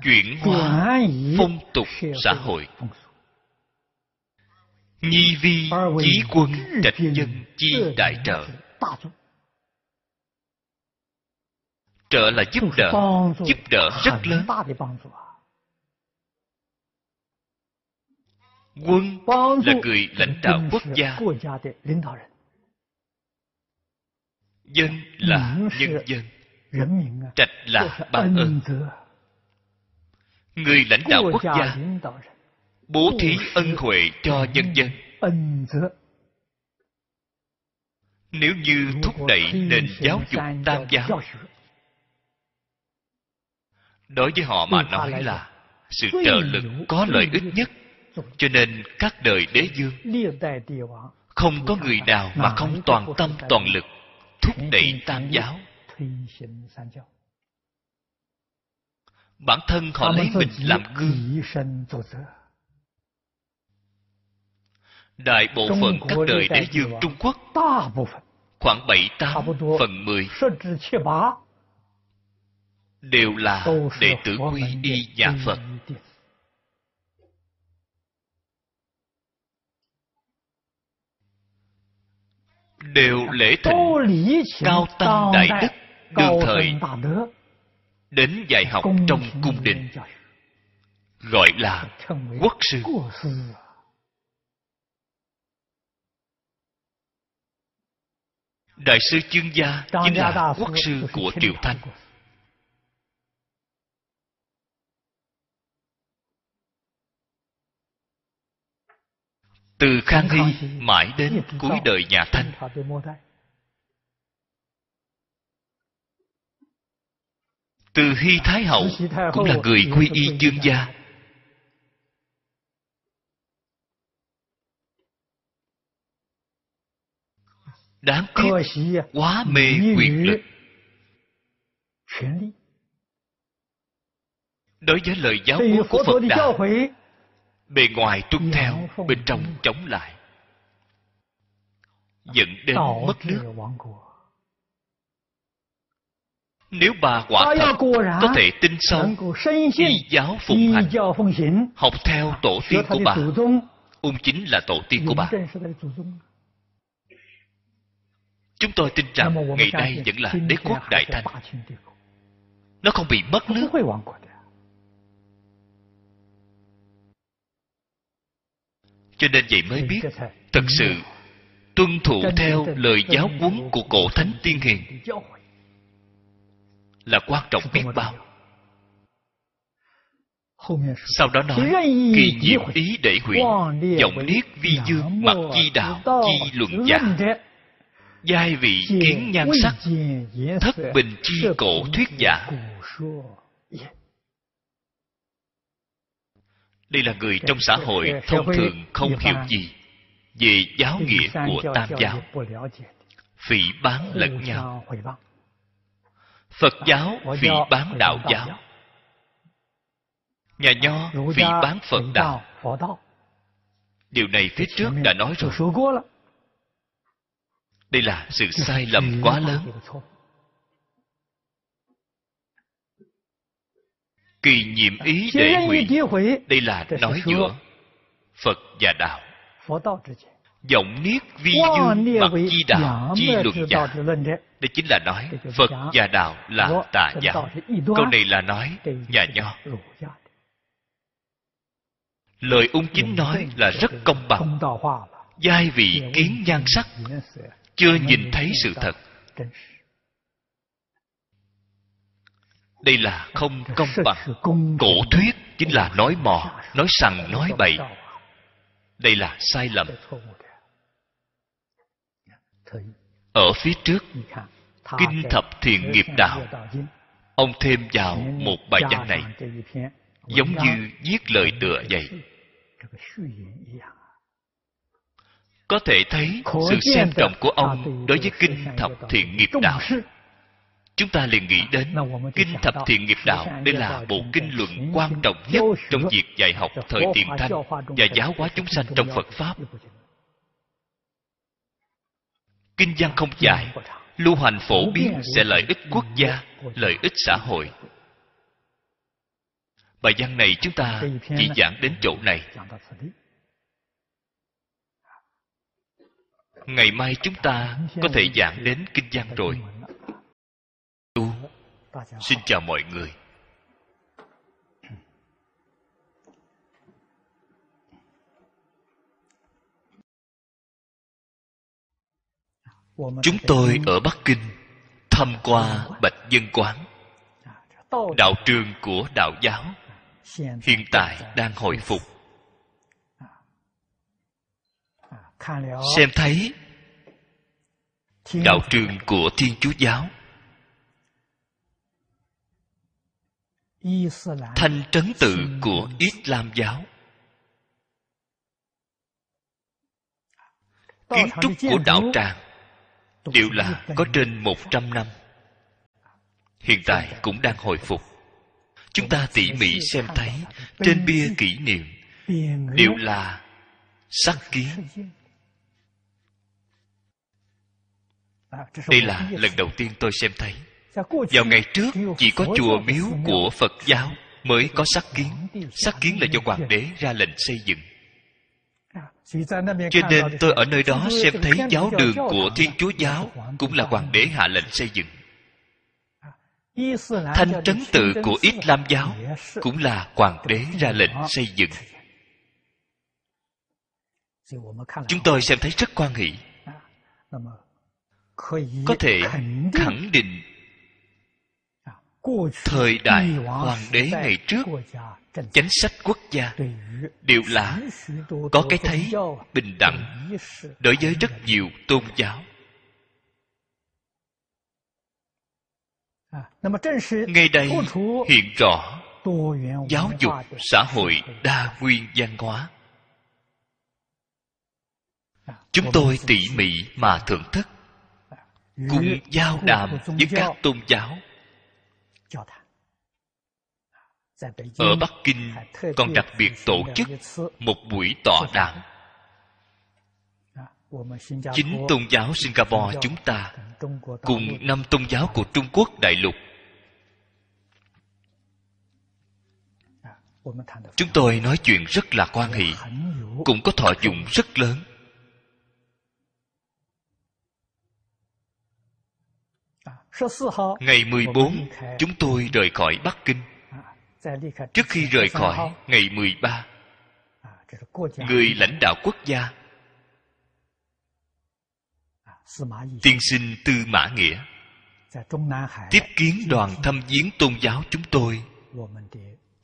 chuyển hóa phong tục xã hội. Nhi vi chí quân trạch dân chi đại trợ. trợ là giúp đỡ giúp đỡ rất lớn. quân là người lãnh đạo quốc gia. dân là nhân dân. trạch là ban ơn người lãnh đạo quốc gia. bố thí ân huệ cho nhân dân. nếu như thúc đẩy nền giáo dục tam giáo. đối với họ mà nói là sự trợ lực có lợi ích nhất. cho nên các đời đế dương không có người nào mà không toàn tâm toàn lực thúc đẩy tam giáo bản thân họ lấy mình làm gương. Đại bộ phận các đời đế dương trung quốc khoảng bảy tám phần mười. đều là đệ tử quy y nhà phật. Đều lễ thịnh cao tăng đại đức đương thời đến dạy học trong cung đình. gọi là quốc sư. đại sư chương gia chính là quốc sư của triều thanh. từ khang hy mãi đến cuối đời nhà thanh từ hy thái hậu cũng là người quy y chương gia. Đáng tiếc quá mê quyền lực. Đối với lời giáo huấn của phật đạo bề ngoài tuân theo bên trong chống lại. Dẫn đến mất nước nếu bà quả thật có thể tin sâu y giáo phụng hành. học theo tổ tiên của bà. ung chính là tổ tiên của bà. chúng tôi tin rằng ngày nay vẫn là đế quốc đại thanh nó không bị mất nước. cho nên vậy mới biết thật sự tuân thủ theo lời giáo huấn của cổ thánh tiên hiền là quan trọng biết bao. Sau đó nói, kỳ diệu ý để hủy vọng niết vi dương mặc chi đạo, chi luận giả. Giai vị kiến nhan sắc, thất bình chi cổ thuyết giả. Đây là người trong xã hội thông thường không hiểu gì về giáo nghĩa của tam giáo. Phỉ bán lẫn nhau phật giáo phỉ bán đạo giáo. nhà nho phỉ bán phật đạo. Điều này phía trước đã nói rồi. Đây là sự sai lầm quá lớn. Kỳ nhiệm ý để hủy đây là nói giữa phật và đạo vọng niết vi dương mặc chi đạo chi luận giả. đây chính là nói phật và đạo là tà giáo câu này là nói nhà nho. lời ung chính nói là rất công bằng. giai vị kiến nhan sắc chưa nhìn thấy sự thật. đây là không công bằng. cổ thuyết chính là nói mò nói sằng nói bậy. đây là sai lầm ở phía trước kinh thập thiện nghiệp đạo. ông thêm vào một bài văn này giống như viết lời tựa vậy. có thể thấy sự xem trọng của ông đối với kinh thập thiện nghiệp đạo. chúng ta liền nghĩ đến kinh thập thiện nghiệp đạo đây là bộ kinh luận quan trọng nhất trong việc dạy học thời tiền thanh và giáo hóa chúng sanh trong phật pháp kinh văn không dài. Lưu hành phổ biến sẽ lợi ích quốc gia, lợi ích xã hội. Bài văn này chúng ta chỉ giảng đến chỗ này. Ngày mai chúng ta có thể giảng đến kinh văn rồi. Tu xin chào mọi người. Chúng tôi ở bắc kinh thăm qua bạch dân quán đạo trường của đạo giáo hiện tại đang hồi phục. Xem thấy đạo trường của thiên chúa giáo thanh trấn tự của islam giáo kiến trúc của đạo tràng đều là có trên một trăm năm. Hiện tại cũng đang hồi phục. chúng ta tỉ mỉ xem thấy trên bia kỷ niệm đều là sắc kiến. đây là lần đầu tiên tôi xem thấy. Vào ngày trước chỉ có chùa miếu của phật giáo mới có sắc kiến. sắc kiến là do hoàng đế ra lệnh xây dựng cho nên tôi ở nơi đó xem thấy giáo đường của thiên chúa giáo cũng là hoàng đế hạ lệnh xây dựng. Thanh trấn tự của islam giáo cũng là hoàng đế ra lệnh xây dựng. Chúng tôi xem thấy rất quan hỷ. Có thể khẳng định thời đại hoàng đế ngày trước chính sách quốc gia đều là có cái thấy bình đẳng đối với rất nhiều tôn giáo. Ngay đây hiện rõ giáo dục xã hội đa nguyên văn hóa. Chúng tôi tỉ mỉ mà thưởng thức, cùng giao đàm với các tôn giáo ở bắc kinh còn đặc biệt tổ chức một buổi tọa đàm。chính tôn giáo singapore chúng ta cùng năm tôn giáo của trung quốc đại lục. Chúng tôi nói chuyện rất là quan hệ cũng có thọ dụng rất lớn Ngày 14, chúng tôi rời khỏi Bắc Kinh. Trước khi rời khỏi ngày 13, người lãnh đạo quốc gia. tiên sinh tư mã nghĩa. tiếp kiến đoàn thăm viếng tôn giáo chúng tôi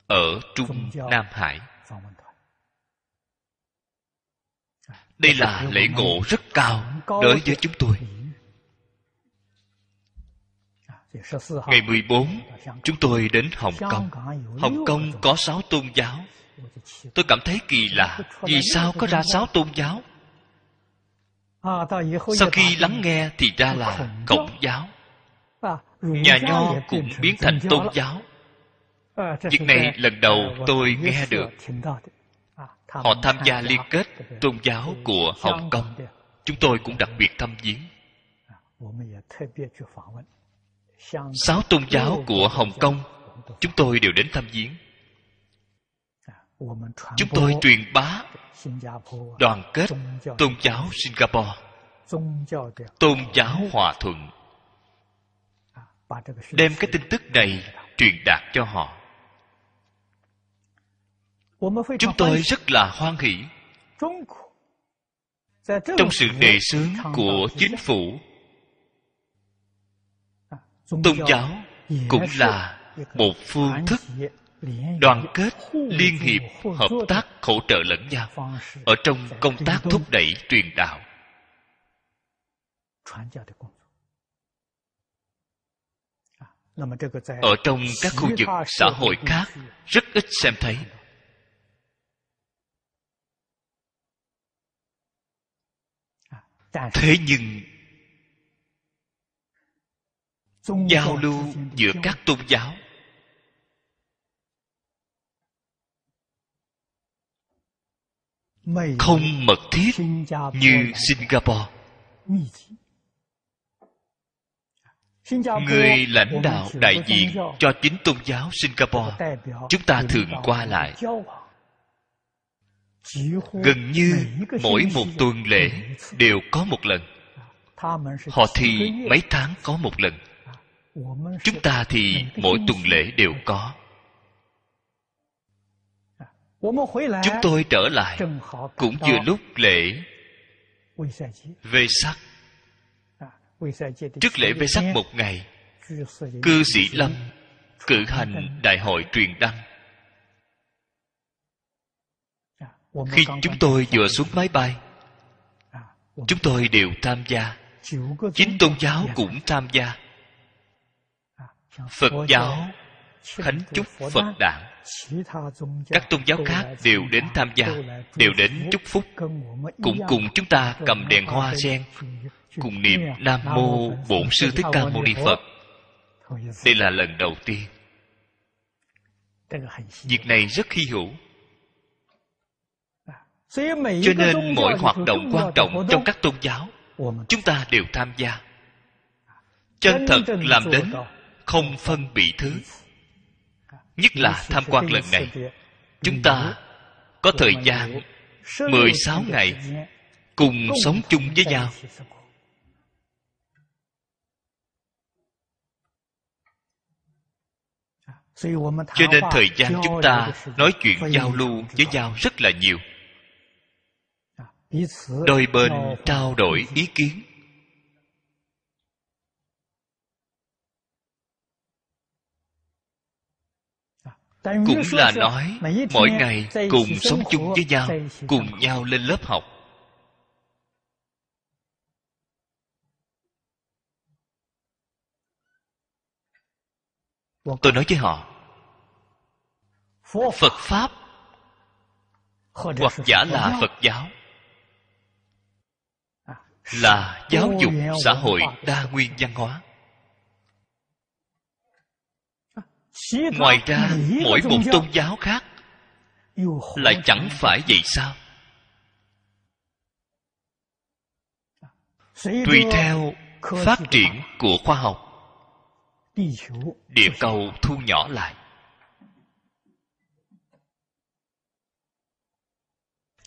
ở trung nam hải. đây là lễ ngộ rất cao đối với chúng tôi Ngày 14, chúng tôi đến Hồng Kông. Hồng Kông có sáu tôn giáo. Tôi cảm thấy kỳ lạ. Vì sao có ra sáu tôn giáo? Sau khi lắng nghe thì ra là Cộng giáo. Nhà Nho cũng biến thành tôn giáo. Việc này lần đầu tôi nghe được. Họ tham gia liên kết tôn giáo của Hồng Kông. Chúng tôi cũng đặc biệt thăm viếng sáu tôn giáo của hồng kông, chúng tôi đều đến thăm viếng. Chúng tôi truyền bá đoàn kết tôn giáo singapore, tôn giáo hòa thuận, đem cái tin tức này truyền đạt cho họ. Chúng tôi rất là hoan hỷ trong sự đề xướng của chính phủ tôn giáo cũng là một phương thức đoàn kết liên hiệp hợp tác hỗ trợ lẫn nhau ở trong công tác thúc đẩy truyền đạo. Ở trong các khu vực xã hội khác rất ít xem thấy. Thế nhưng giao lưu giữa các tôn giáo. Không mật thiết như singapore. Người lãnh đạo đại diện cho. chính tôn giáo singapore. Chúng ta thường qua lại. gần như mỗi một tuần lễ đều có một lần. Họ thì mấy tháng có một lần chúng ta thì mỗi tuần lễ đều có. Chúng tôi trở lại cũng vừa lúc lễ về sắc. Trước lễ về sắc một ngày, cư sĩ lâm cử hành đại hội truyền đăng. Khi chúng tôi vừa xuống máy bay, chúng tôi đều tham gia. Chính tôn giáo cũng tham gia phật giáo khánh chúc phật đản. Các tôn giáo khác đều đến tham gia đều đến chúc phúc. Cũng cùng chúng ta cầm đèn hoa sen cùng niệm nam mô bổn sư thích ca mâu ni phật. Đây là lần đầu tiên. Việc này rất hy hữu. Cho nên mọi hoạt động quan trọng trong các tôn giáo chúng ta đều tham gia. Chân thật làm đến không phân bị thứ. Nhất là tham quan lần này, chúng ta có thời gian 16 ngày cùng sống chung với nhau. Cho nên thời gian chúng ta nói chuyện giao lưu với nhau rất là nhiều. Đôi bên trao đổi ý kiến. Cũng là nói mỗi ngày cùng sống chung với nhau cùng nhau lên lớp học. Tôi nói với họ phật pháp hoặc giả là phật giáo. Là giáo dục xã hội đa nguyên văn hóa ngoài ra mỗi một tôn giáo khác lại chẳng phải vậy sao? Tùy theo phát triển của khoa học địa cầu thu nhỏ lại.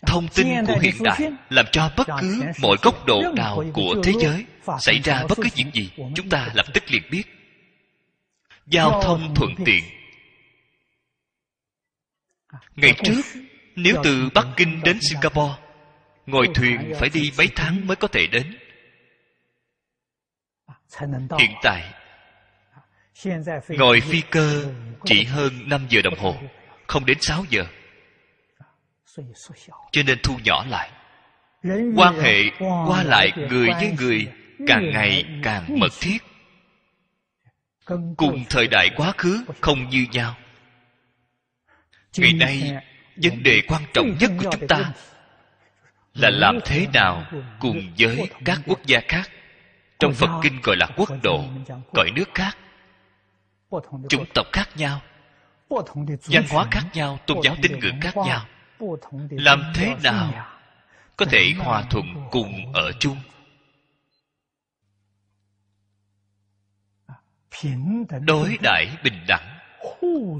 Thông tin của hiện đại làm cho bất cứ mọi góc độ nào của thế giới xảy ra bất cứ chuyện gì chúng ta lập tức liền biết giao thông thuận tiện. Ngày trước nếu từ bắc kinh đến singapore ngồi thuyền phải đi mấy tháng mới có thể đến. Hiện tại ngồi phi cơ chỉ hơn 5 giờ đồng hồ không đến 6 giờ. Cho nên thu nhỏ lại. Quan hệ qua lại người với người càng ngày càng mật thiết cùng thời đại quá khứ không như nhau. Ngày nay vấn đề quan trọng nhất của chúng ta là làm thế nào cùng với các quốc gia khác. Trong phật kinh gọi là quốc độ cõi nước khác. chủng tộc khác nhau văn hóa khác nhau tôn giáo tín ngưỡng khác nhau. làm thế nào có thể hòa thuận cùng ở chung đối đãi bình đẳng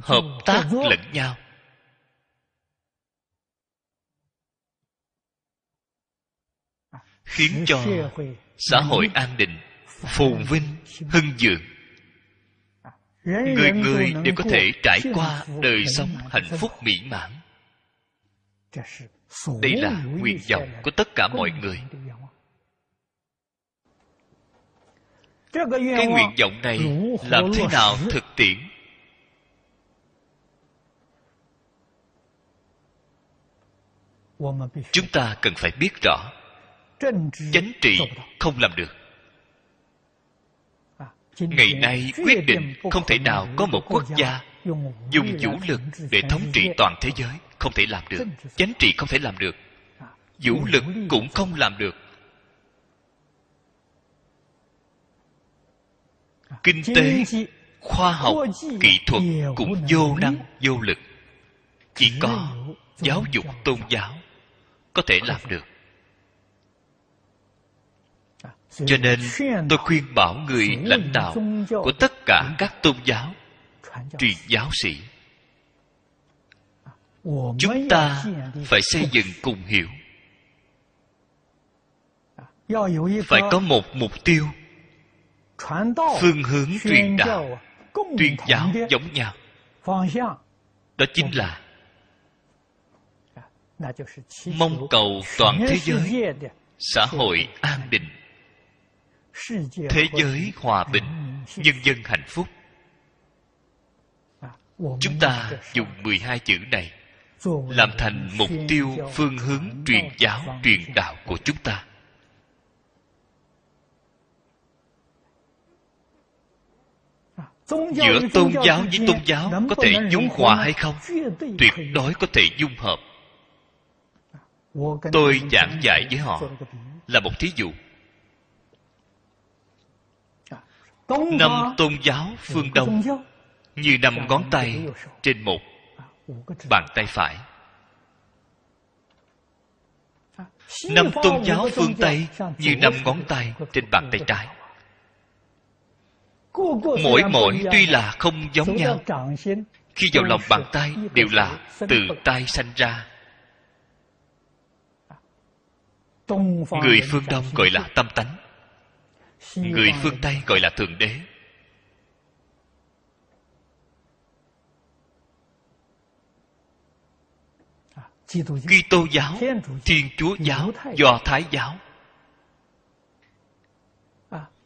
hợp tác lẫn nhau. Khiến cho xã hội an định phồn vinh hưng vượng người người đều có thể trải qua đời sống hạnh phúc mỹ mãn. Đây là nguyện vọng của tất cả mọi người cái nguyện vọng này làm thế nào thực tiễn? Chúng ta cần phải biết rõ chánh trị không làm được. Ngày nay quyết định không thể nào có một quốc gia dùng vũ lực để thống trị toàn thế giới không thể làm được. Chánh trị không thể làm được. Vũ lực cũng không làm được kinh tế khoa học kỹ thuật cũng vô năng vô lực. Chỉ có giáo dục tôn giáo có thể làm được. Cho nên tôi khuyên bảo người lãnh đạo của tất cả các tôn giáo truyền giáo sĩ. Chúng ta phải xây dựng cùng hiểu. Phải có một mục tiêu phương hướng truyền đạo truyền giáo giống nhau đó chính là mong cầu toàn thế giới xã hội an định thế giới hòa bình nhân dân hạnh phúc。chúng ta dùng 12 chữ này làm thành mục tiêu phương hướng truyền giáo truyền đạo của chúng ta giữa tôn giáo với tôn giáo có thể dung hòa hay không? tuyệt đối có thể dung hợp. Tôi giảng giải với họ là một thí dụ. Năm tôn giáo phương đông như năm ngón tay trên một bàn tay phải. Năm tôn giáo phương tây như năm ngón tay trên bàn tay trái mỗi mỗi tuy là không giống nhau khi vào lòng bàn tay đều là từ tay sanh ra. Người phương đông gọi là tâm tánh. Người phương tây gọi là thượng đế. Kitô giáo, Thiên Chúa giáo, Do Thái giáo,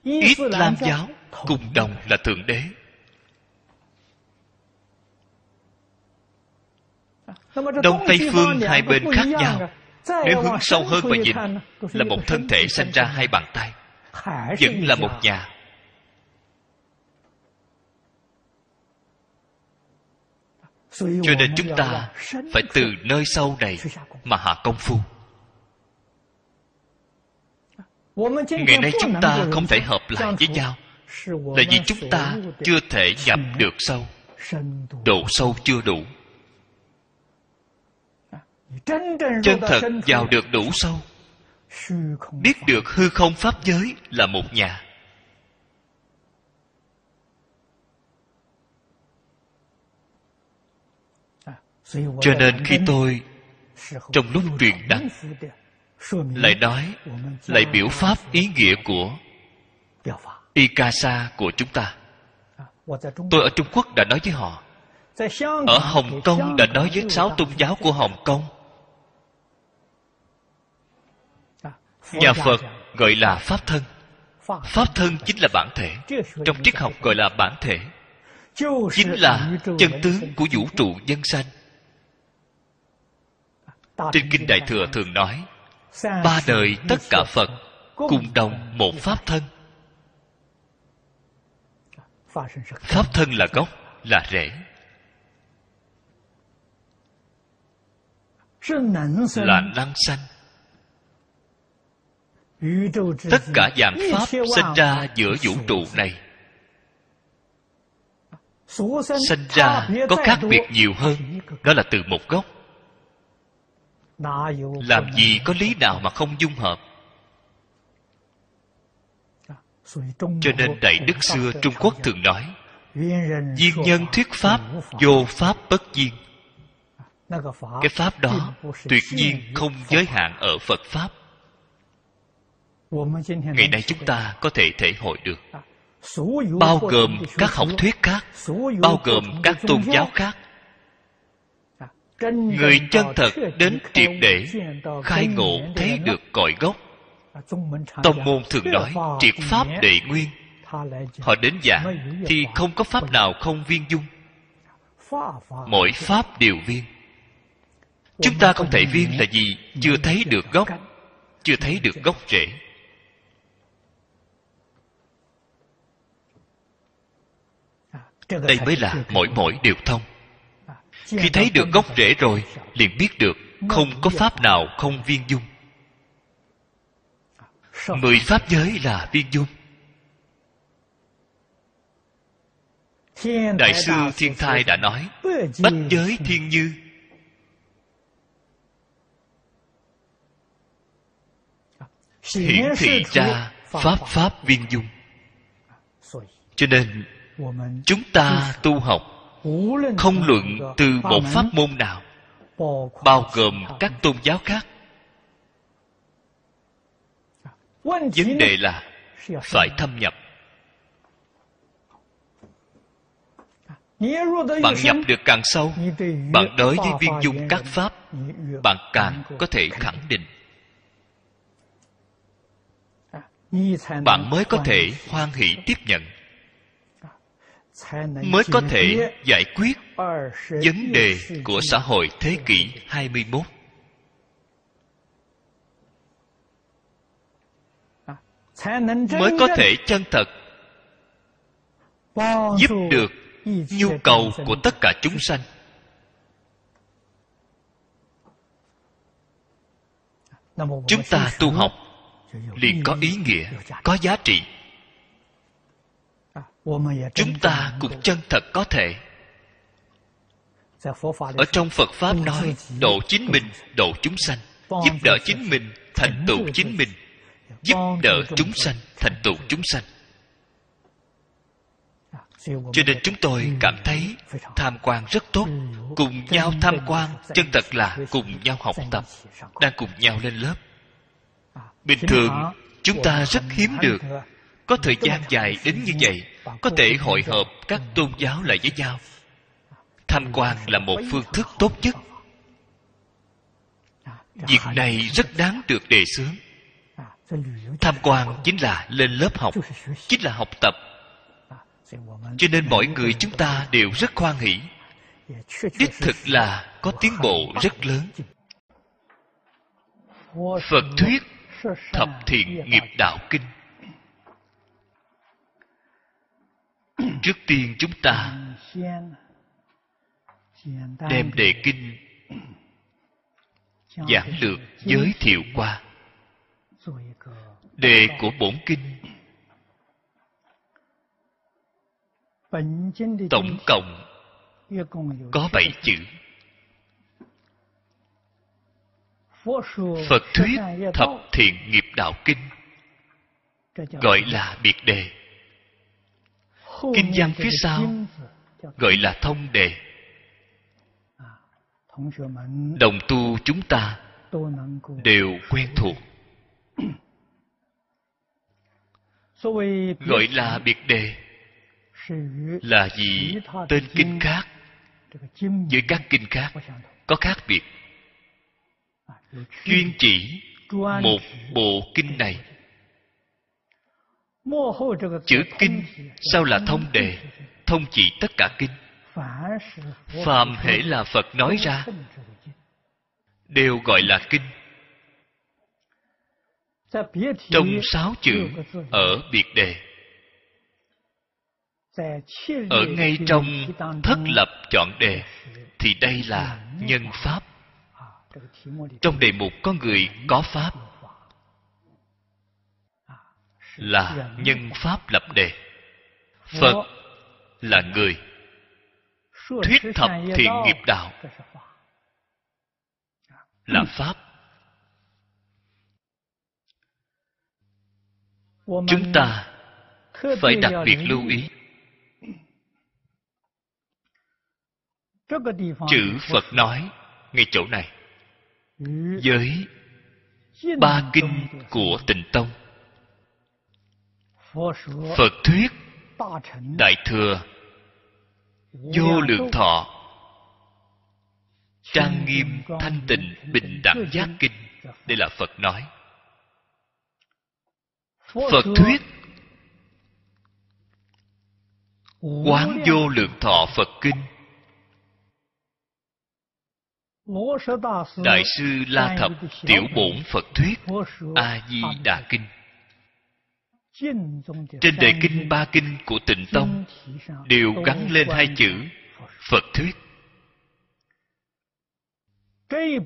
Islam giáo cùng đồng là thượng đế. Đông Tây phương hai bên khác nhau. Nếu hướng sâu hơn mà nhìn, là một thân thể sanh ra hai bàn tay, vẫn là một nhà. cho nên chúng ta phải từ nơi sâu này mà hạ công phu. Ngày nay chúng ta không thể hợp lại với nhau là vì chúng ta chưa thể nhập được sâu. độ sâu chưa đủ. Chân thật vào được đủ sâu. Biết được hư không pháp giới là một nhà. Cho nên khi tôi trong lúc truyền đăng lại nói lại biểu pháp ý nghĩa của ikasa của chúng ta. Tôi ở trung quốc đã nói với họ. Ở hồng kông đã nói với sáu tôn giáo của hồng kông. Nhà phật gọi là pháp thân. Pháp thân chính là bản thể. Trong triết học gọi là bản thể. Chính là chân tướng của vũ trụ nhân sanh. Trên kinh đại thừa thường nói, ba đời tất cả phật cùng đồng một pháp thân pháp thân là gốc là rễ. là năng sanh. tất cả dạng pháp sinh ra giữa vũ trụ này. sinh ra có khác biệt nhiều hơn đó là từ một gốc. làm gì có lý nào mà không dung hợp cho nên đại đức xưa trung quốc thường nói, viên nhân thuyết pháp vô pháp bất duyên cái pháp đó tuyệt nhiên không giới hạn ở phật pháp. Ngày nay chúng ta có thể thể hội được. Bao gồm các học thuyết khác, bao gồm các tôn giáo khác. Người chân thật đến triệt để, khai ngộ thấy được cội gốc tông môn thường nói triệt pháp đệ nguyên. Họ đến giảng thì không có pháp nào không viên dung. Mỗi pháp đều viên. Chúng ta không thể viên là gì chưa thấy được gốc chưa thấy được gốc rễ. Đây mới là mỗi mỗi đều thông. Khi thấy được gốc rễ rồi liền biết được không có pháp nào không viên dung mười pháp giới là viên dung đại sư thiên thai đã nói bách giới thiên như. Hiển thị ra pháp pháp viên dung cho nên chúng ta tu học không luận từ một pháp môn nào bao gồm các tôn giáo khác vấn đề là phải thâm nhập. Bạn nhập được càng sâu bạn đối với viên dung các pháp bạn càng có thể khẳng định. Bạn mới có thể hoan hỷ tiếp nhận. Mới có thể giải quyết vấn đề của xã hội thế kỷ 21. Mới có thể chân thật giúp được nhu cầu của tất cả chúng sanh. Chúng ta tu học liền có ý nghĩa, có giá trị. Chúng ta cũng chân thật có thể. Ở trong phật pháp nói độ chính mình độ chúng sanh giúp đỡ chính mình thành tựu chính mình giúp đỡ chúng sanh thành tựu chúng sanh. Cho nên chúng tôi cảm thấy tham quan rất tốt cùng nhau tham quan chân thật là cùng nhau học tập đang cùng nhau lên lớp. Bình thường chúng ta rất hiếm được. có thời gian dài đến như vậy có thể hội hợp các tôn giáo lại với nhau. Tham quan là một phương thức tốt nhất. việc này rất đáng được đề xướng tham quan chính là lên lớp học, chính là học tập. Cho nên mọi người chúng ta đều rất khoan hỷ. Đích thực là có tiến bộ rất lớn. Phật thuyết, thập thiện nghiệp đạo kinh. Trước tiên chúng ta đem đề kinh giảng lược giới thiệu qua đề của bổn kinh. Tổng cộng có bảy chữ. Phật thuyết thập thiện nghiệp đạo kinh, gọi là biệt đề. Kinh văn phía sau gọi là thông đề. Đồng tu chúng ta đều quen thuộc gọi là biệt đề. là gì? tên kinh khác. với các kinh khác có khác biệt. Chuyên chỉ một bộ kinh này. chữ kinh sao là thông đề? thông chỉ. Tất cả kinh. Phàm hễ là phật nói ra. đều gọi là kinh trong sáu chữ ở biệt đề. ở ngay trong thất lập chọn đề thì đây là nhân pháp. trong đề mục có người có pháp là nhân pháp lập đề. Phật là người. Thuyết thập thiện nghiệp đạo là pháp chúng ta phải đặc biệt lưu ý. Chữ phật nói ngay chỗ này. Với ba kinh của tịnh tông. Phật thuyết đại thừa vô lượng thọ trang nghiêm thanh tịnh bình đẳng giác kinh. Đây là phật nói phật thuyết. quán vô lượng thọ phật kinh. Đại sư la thập tiểu bổn phật thuyết. A di đà kinh. Trên đề kinh ba kinh của tịnh tông đều gắn lên hai chữ phật thuyết.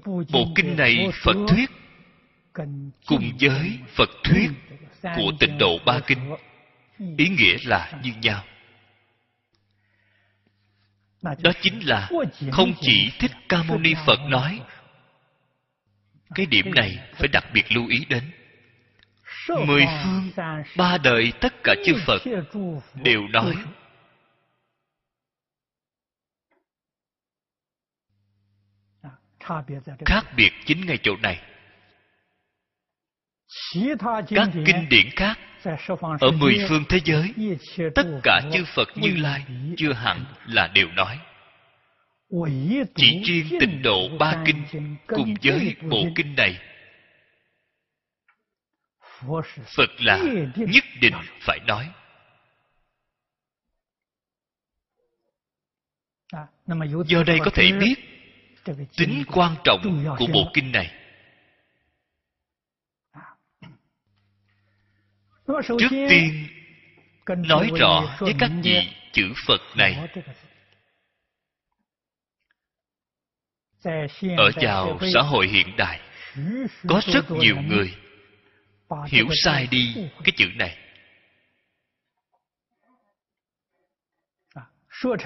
Bộ kinh này phật thuyết cùng với phật thuyết của tịnh độ ba kinh. Ý nghĩa là như nhau. Đó chính là không chỉ thích ca mâu ni phật nói, cái điểm này phải đặc biệt lưu ý đến. Mười phương, ba đời tất cả chư phật đều nói, khác biệt chính ngay chỗ này các kinh điển khác ở mười phương thế giới tất cả chư phật như lai chưa hẳn là đều nói。chỉ riêng tịnh độ ba kinh cùng với bộ kinh này。phật là nhất định phải nói。do đây có thể biết tính quan trọng của bộ kinh này trước tiên nói rõ với các vị chữ phật này ở vào xã hội hiện đại có rất nhiều người hiểu sai đi cái chữ này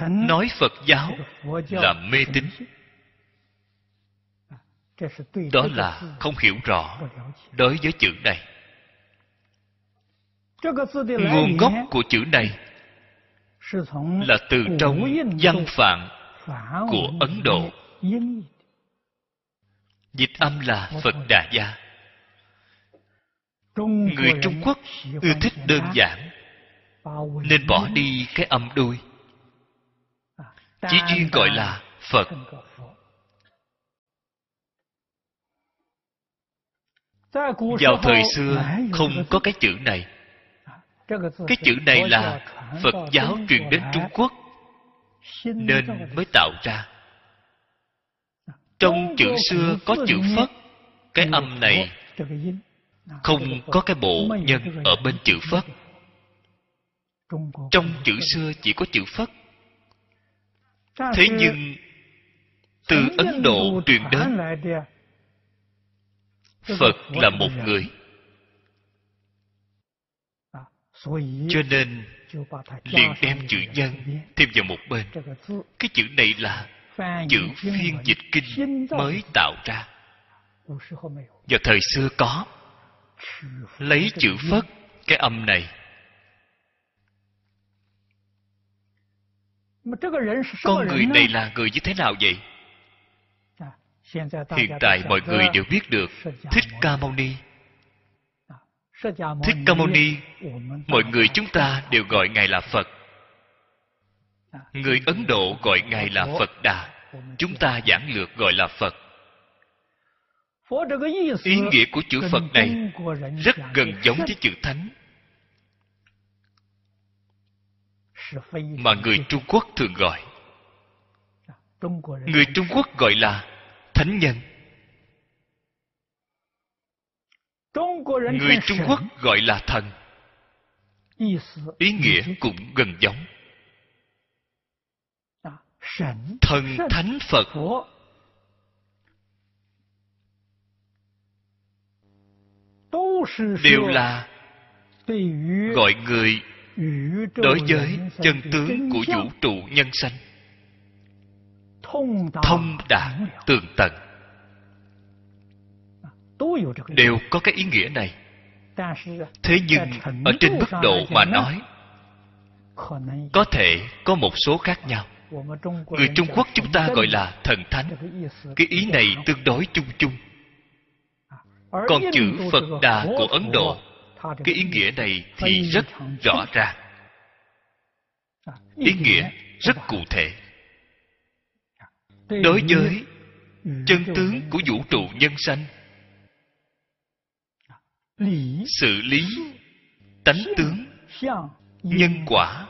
nói phật giáo là mê tín đó là không hiểu rõ đối với chữ này nguồn gốc của chữ này là từ trong văn phạm của ấn độ. dịch âm là phật đà gia. Người trung quốc ưa thích đơn giản nên bỏ đi cái âm đuôi chỉ duyên gọi là phật. vào thời xưa không có cái chữ này cái chữ này là phật giáo truyền đến trung quốc nên mới tạo ra. Trong chữ xưa có chữ phất cái âm này không có cái bộ nhân ở bên chữ phất trong chữ xưa chỉ có chữ phất thế nhưng từ ấn độ truyền đến, phật là một người cho nên liền đem chữ nhân thêm vào một bên. Cái chữ này là chữ phiên dịch kinh mới tạo ra. Vào thời xưa có. Lấy chữ phất cái âm này. Con người này là người như thế nào vậy? Hiện tại mọi người đều biết được thích ca mâu ni thích ca mâu ni, mọi người chúng ta đều gọi ngài là phật. Người ấn độ gọi ngài là phật đà, chúng ta giảng lược gọi là phật. Ý nghĩa của chữ phật này rất gần giống với chữ thánh. Mà người trung quốc thường gọi. Người trung quốc gọi là thánh nhân. Người trung quốc gọi là thần. Ý nghĩa cũng gần giống. Thần thánh phật. đều là gọi người đối với chân tướng của vũ trụ nhân sanh. Thông đạt tường tận đều có cái ý nghĩa này. Thế nhưng ở trên mức độ mà nói có thể có một số khác nhau. Người trung quốc chúng ta gọi là thần thánh. cái ý này tương đối chung chung. Còn chữ phật đà của ấn độ cái ý nghĩa này thì rất rõ ràng ý nghĩa rất cụ thể. Đối với chân tướng của vũ trụ nhân sanh sự lý tánh tướng. Nhân quả.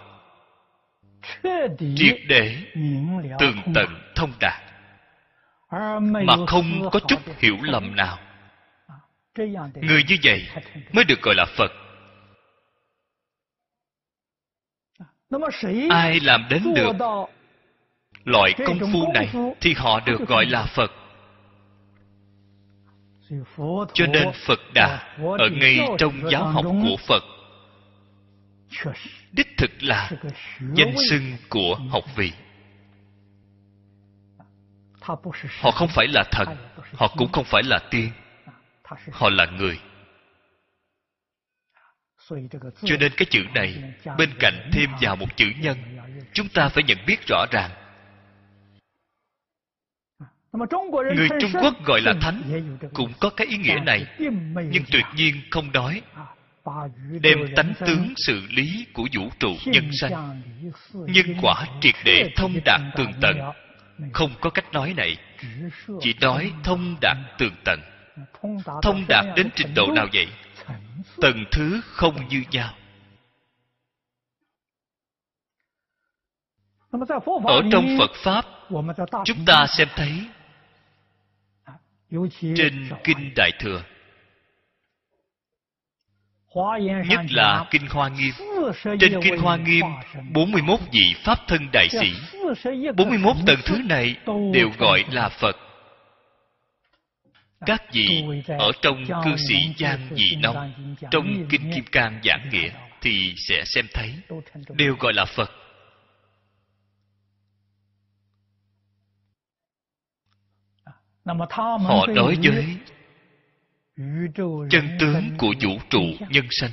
Triệt để. Tường tận thông đạt. Mà không có chút hiểu lầm nào. Người như vậy mới được gọi là phật. Ai làm đến được loại công phu này thì họ được gọi là phật cho nên phật đà ở ngay trong giáo học của phật đích thực là danh xưng của học vị. Họ không phải là thần họ cũng không phải là tiên. Họ là người. Cho nên cái chữ này bên cạnh thêm vào một chữ nhân chúng ta phải nhận biết rõ ràng người trung quốc gọi là thánh cũng có cái ý nghĩa này nhưng tuyệt nhiên không nói. Đem tánh tướng xử lý của vũ trụ nhân sanh. nhân quả triệt để thông đạt tường tận. Không có cách nói này. Chỉ nói thông đạt tường tận. Thông đạt đến trình độ nào vậy? Tầng thứ không như nhau. Ở trong phật pháp chúng ta xem thấy trên kinh đại thừa. nhất là kinh hoa nghiêm. trên kinh hoa nghiêm 41 vị pháp thân đại sĩ 41 tầng thứ này đều gọi là phật. Các vị ở trong cư sĩ giang dị nông. trong kinh kim cang giảng nghĩa thì sẽ xem thấy đều gọi là phật họ đối với chân tướng của vũ trụ nhân sanh.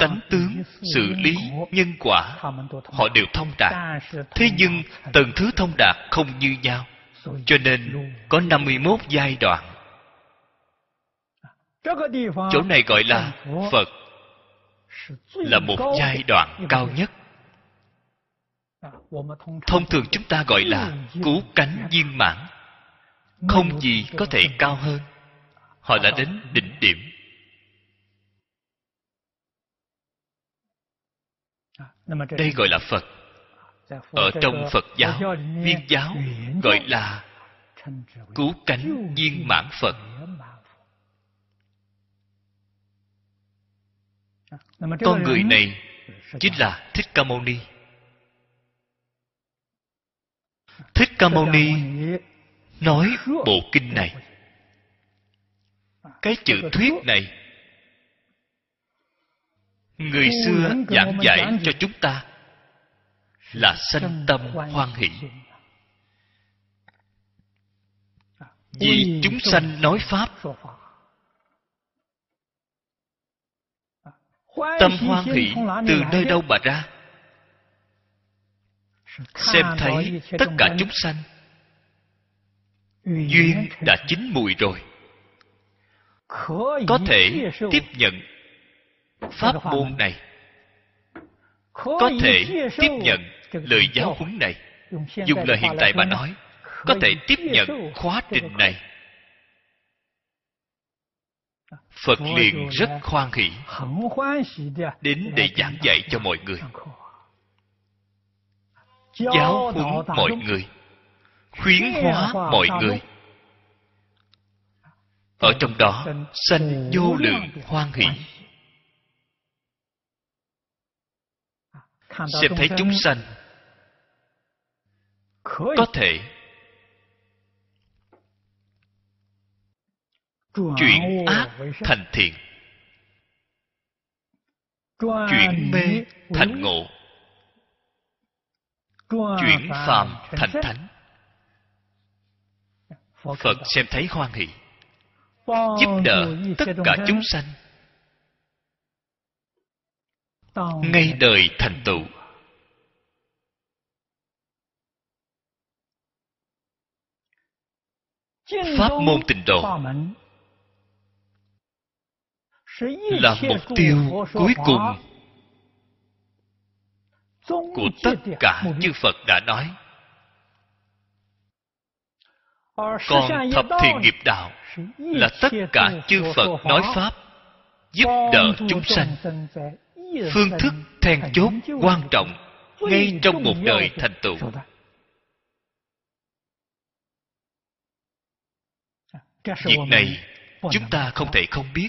Tánh tướng xử lý nhân quả họ đều thông đạt. Thế nhưng tầng thứ thông đạt không như nhau. Cho nên có 51 giai đoạn. Chỗ này gọi là phật là một giai đoạn cao nhất thông thường chúng ta gọi là cứu cánh viên mãn. Không gì có thể cao hơn. Họ đã đến đỉnh điểm. Đây gọi là phật. Ở trong phật giáo viên giáo gọi là cứu cánh viên mãn phật. Con người này chính là thích ca mâu ni thích ca mâu ni nói bộ kinh này. Cái chữ thuyết này người xưa giảng dạy cho chúng ta là sanh tâm hoan hỷ. Vì chúng sanh nói pháp, tâm hoan hỷ từ nơi đâu mà ra? Xem thấy tất cả chúng sanh duyên đã chín mùi rồi. Có thể tiếp nhận pháp môn này. Có thể tiếp nhận lời giáo huấn này. Dùng lời hiện tại mà nói có thể tiếp nhận khóa trình này. Phật liền rất khoan hỷ đến để giảng dạy cho mọi người giáo huấn mọi người. Khuyến hóa mọi người. ở trong đó sanh vô lượng hoan hỷ. Xem thấy chúng sanh. Có thể. Chuyển ác thành thiện. Chuyển mê thành ngộ chuyển phàm thành thánh. Phật xem thấy hoan hỷ giúp đỡ tất cả chúng sanh. Ngay đời thành tựu. Pháp môn tịnh độ là mục tiêu cuối cùng của tất cả chư phật đã nói. Còn thập thiện nghiệp đạo là tất cả chư phật nói pháp giúp đỡ chúng sanh. phương thức then chốt quan trọng ngay trong một đời thành tựu. việc này chúng ta không thể không biết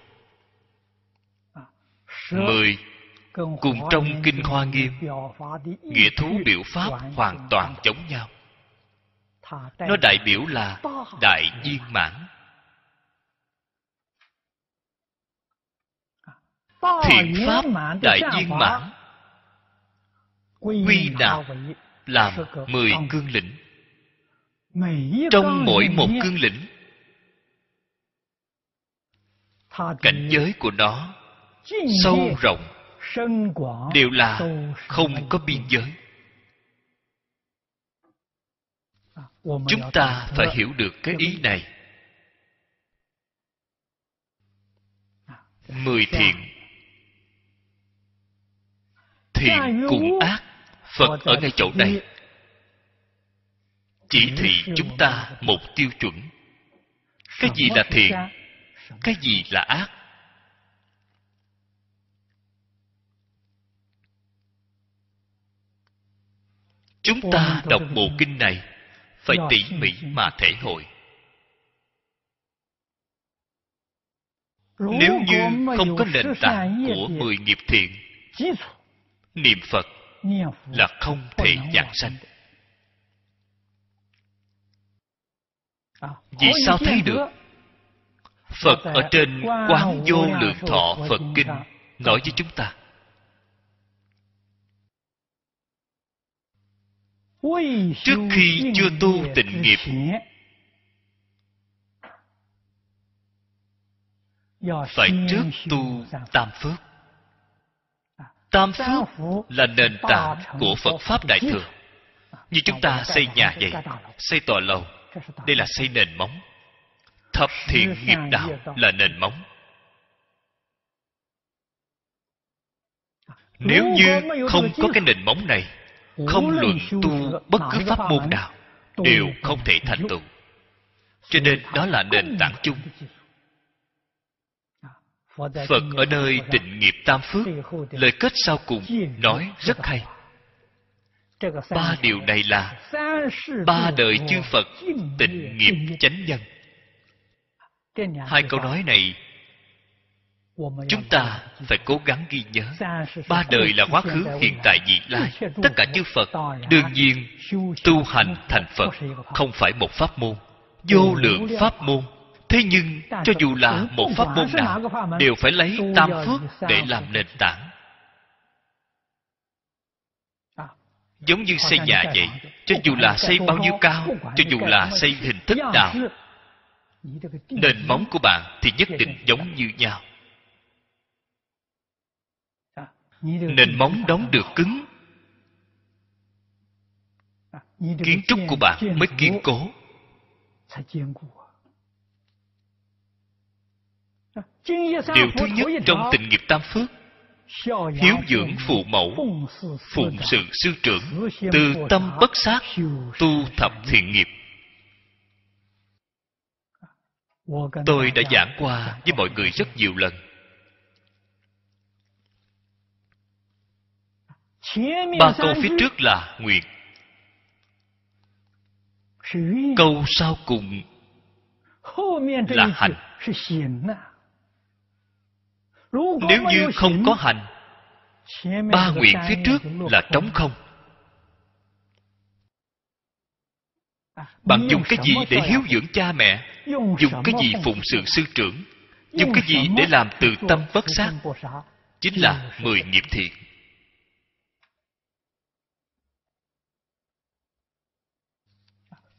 mười cùng trong kinh hoa nghiêm nghĩa thú biểu pháp hoàn toàn giống nhau. Nó đại biểu là đại viên mãn. Thiện pháp đại viên mãn. Quy nạp làm mười cương lĩnh? Trong mỗi một cương lĩnh cảnh giới của nó sâu rộng đều là không có biên giới. Chúng ta phải hiểu được cái ý này. Mười thiện. Thiện cùng ác phật ở ngay chỗ này. chỉ thị chúng ta một tiêu chuẩn. Cái gì là thiện? cái gì là ác chúng ta đọc bộ kinh này phải tỉ mỉ mà thể hội. Nếu như không có nền tảng của mười nghiệp thiện niệm phật là không thể giảng sanh. Vì sao thấy được? phật ở trên quán vô lượng thọ phật kinh nói với chúng ta trước khi chưa tu tịnh nghiệp. phải trước tu tam phước. Tam phước là nền tảng của phật pháp đại thừa. Như chúng ta xây nhà vậy xây tòa lầu. Đây là xây nền móng. Thập thiện nghiệp đạo là nền móng. Nếu như không có cái nền móng này không luận tu bất cứ pháp môn nào đều không thể thành tựu. Cho nên đó là nền tảng chung. phật ở nơi tịnh nghiệp tam phước lời kết sau cùng nói rất hay. Ba điều này là ba đời chư phật tịnh nghiệp chánh nhân. Hai câu nói này chúng ta phải cố gắng ghi nhớ. Ba đời là quá khứ, hiện tại, vị lai. Tất cả chư phật đương nhiên tu hành thành phật, không phải một pháp môn. Vô lượng pháp môn. Thế nhưng, cho dù là một pháp môn nào, đều phải lấy tam phước để làm nền tảng. Giống như xây nhà vậy, cho dù là xây bao nhiêu cao, cho dù là xây hình thức nào, nền móng của bạn thì nhất định giống như nhau. Nền móng đóng được cứng. Kiến trúc của bạn mới kiên cố. Điều thứ nhất trong tình nghiệp tam phước, hiếu dưỡng phụ mẫu, phụng sự sư trưởng, từ tâm bất sát, tu thập thiện nghiệp. Tôi đã giảng qua với mọi người rất nhiều lần. Ba câu phía trước là nguyện câu sau cùng là hành. Nếu như không có hành, ba nguyện phía trước là trống không. Bạn dùng cái gì để hiếu dưỡng cha mẹ? Dùng cái gì phụng sự sư trưởng? Dùng cái gì để làm từ tâm bất sát? Chính là mười nghiệp thiện.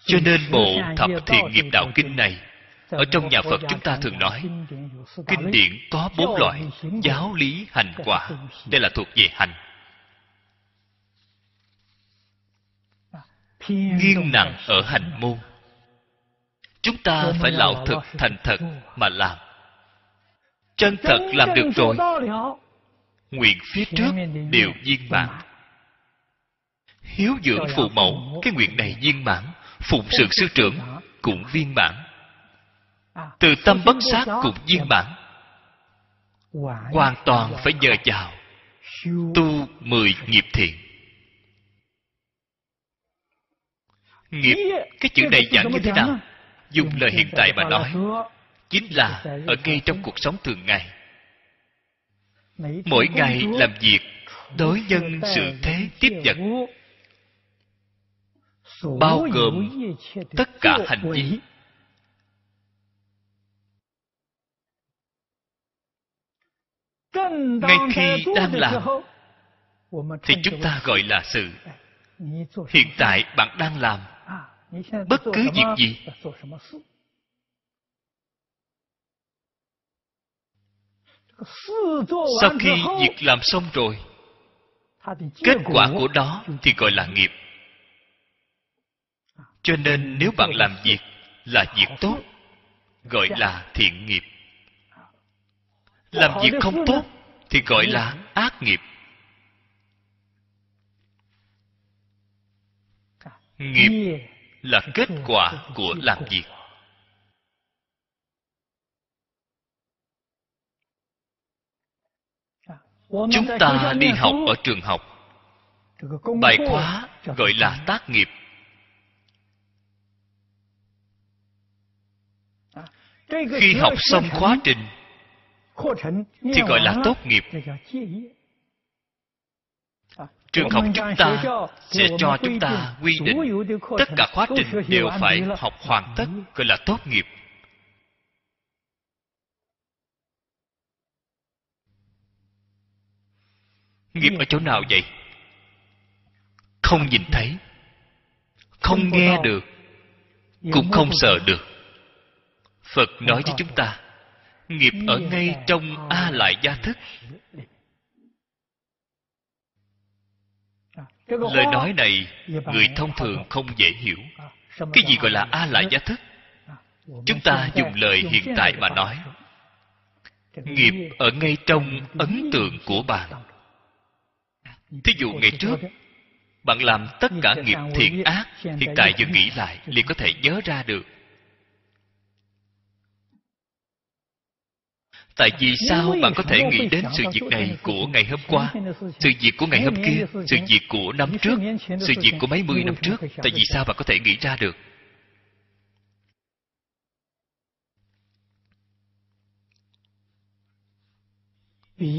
Cho nên bộ thập thiện nghiệp đạo kinh này. Ở trong nhà phật chúng ta thường nói kinh điển có bốn loại giáo lý hành quả. Đây là thuộc về hành. Nghiêng nặng ở hành môn. Chúng ta phải lão thực thành thật mà làm. Chân thật làm được rồi nguyện phía trước đều viên mãn. hiếu dưỡng phụ mẫu cái nguyện này viên mãn phụng sự sư trưởng cũng viên mãn. Từ tâm bất sát cũng viên mãn. Hoàn toàn phải nhờ vào tu mười nghiệp thiện. Nghiệp cái chữ này giảng như thế nào? dùng lời hiện tại mà nói chính là ở ngay trong cuộc sống thường ngày. Mỗi ngày làm việc đối nhân sự thế tiếp nhận bao gồm tất cả hành vi. ngay khi đang làm thì chúng ta gọi là sự hiện tại bạn đang làm bất cứ việc gì. sau khi việc làm xong rồi kết quả của đó thì gọi là nghiệp cho nên nếu bạn làm việc là việc tốt, gọi là thiện nghiệp. Làm việc không tốt thì gọi là ác nghiệp. Nghiệp là kết quả của làm việc. Chúng ta đi học ở trường học. Bài khóa gọi là tác nghiệp. Khi học xong khóa trình thì gọi là tốt nghiệp. Trường học chúng ta sẽ cho chúng ta quy định. tất cả khóa trình đều phải học hoàn tất gọi là tốt nghiệp. Nghiệp ở chỗ nào vậy? Không nhìn thấy không nghe được cũng không sợ được phật nói với chúng ta nghiệp ở ngay trong a lại gia thức. Lời nói này người thông thường không dễ hiểu. Cái gì gọi là a lại gia thức? Chúng ta dùng lời hiện tại mà nói. nghiệp ở ngay trong ấn tượng của bạn. Thí dụ ngày trước bạn làm tất cả nghiệp thiện ác hiện tại vừa nghĩ lại liền có thể nhớ ra được tại vì sao bạn có thể nghĩ đến sự việc này của ngày hôm qua? Sự việc của ngày hôm kia sự việc của năm trước sự việc của mấy mươi năm trước. Tại vì sao bạn có thể nghĩ ra được?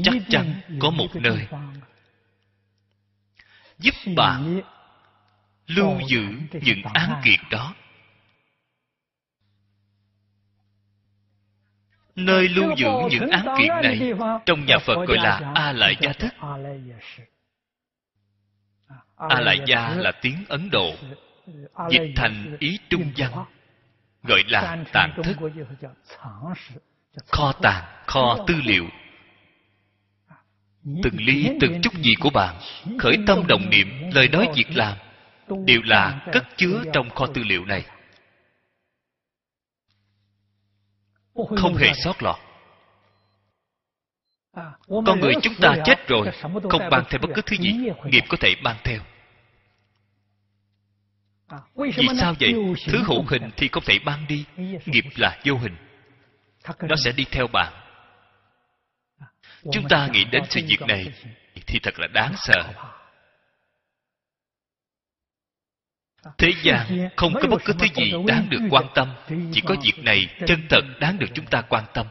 Chắc chắn có một nơi giúp bạn lưu giữ những án kiệt đó nơi lưu giữ những án kiện này trong nhà phật gọi là a lại gia thức a lại gia là tiếng ấn độ dịch thành ý trung văn gọi là tạng thức. Kho tàng kho tư liệu. Từng ly từng chút gì của bạn khởi tâm đồng niệm lời nói việc làm đều là cất chứa trong kho tư liệu này không hề sót lọt. Con người chúng ta chết rồi không mang theo bất cứ thứ gì nghiệp có thể mang theo. Vì sao vậy? thứ hữu hình thì không thể mang đi nghiệp là vô hình. Nó sẽ đi theo bạn. Chúng ta nghĩ đến sự việc này thì thật là đáng sợ thế gian không có bất cứ thứ gì đáng được quan tâm. chỉ có việc này chân thật đáng được chúng ta quan tâm.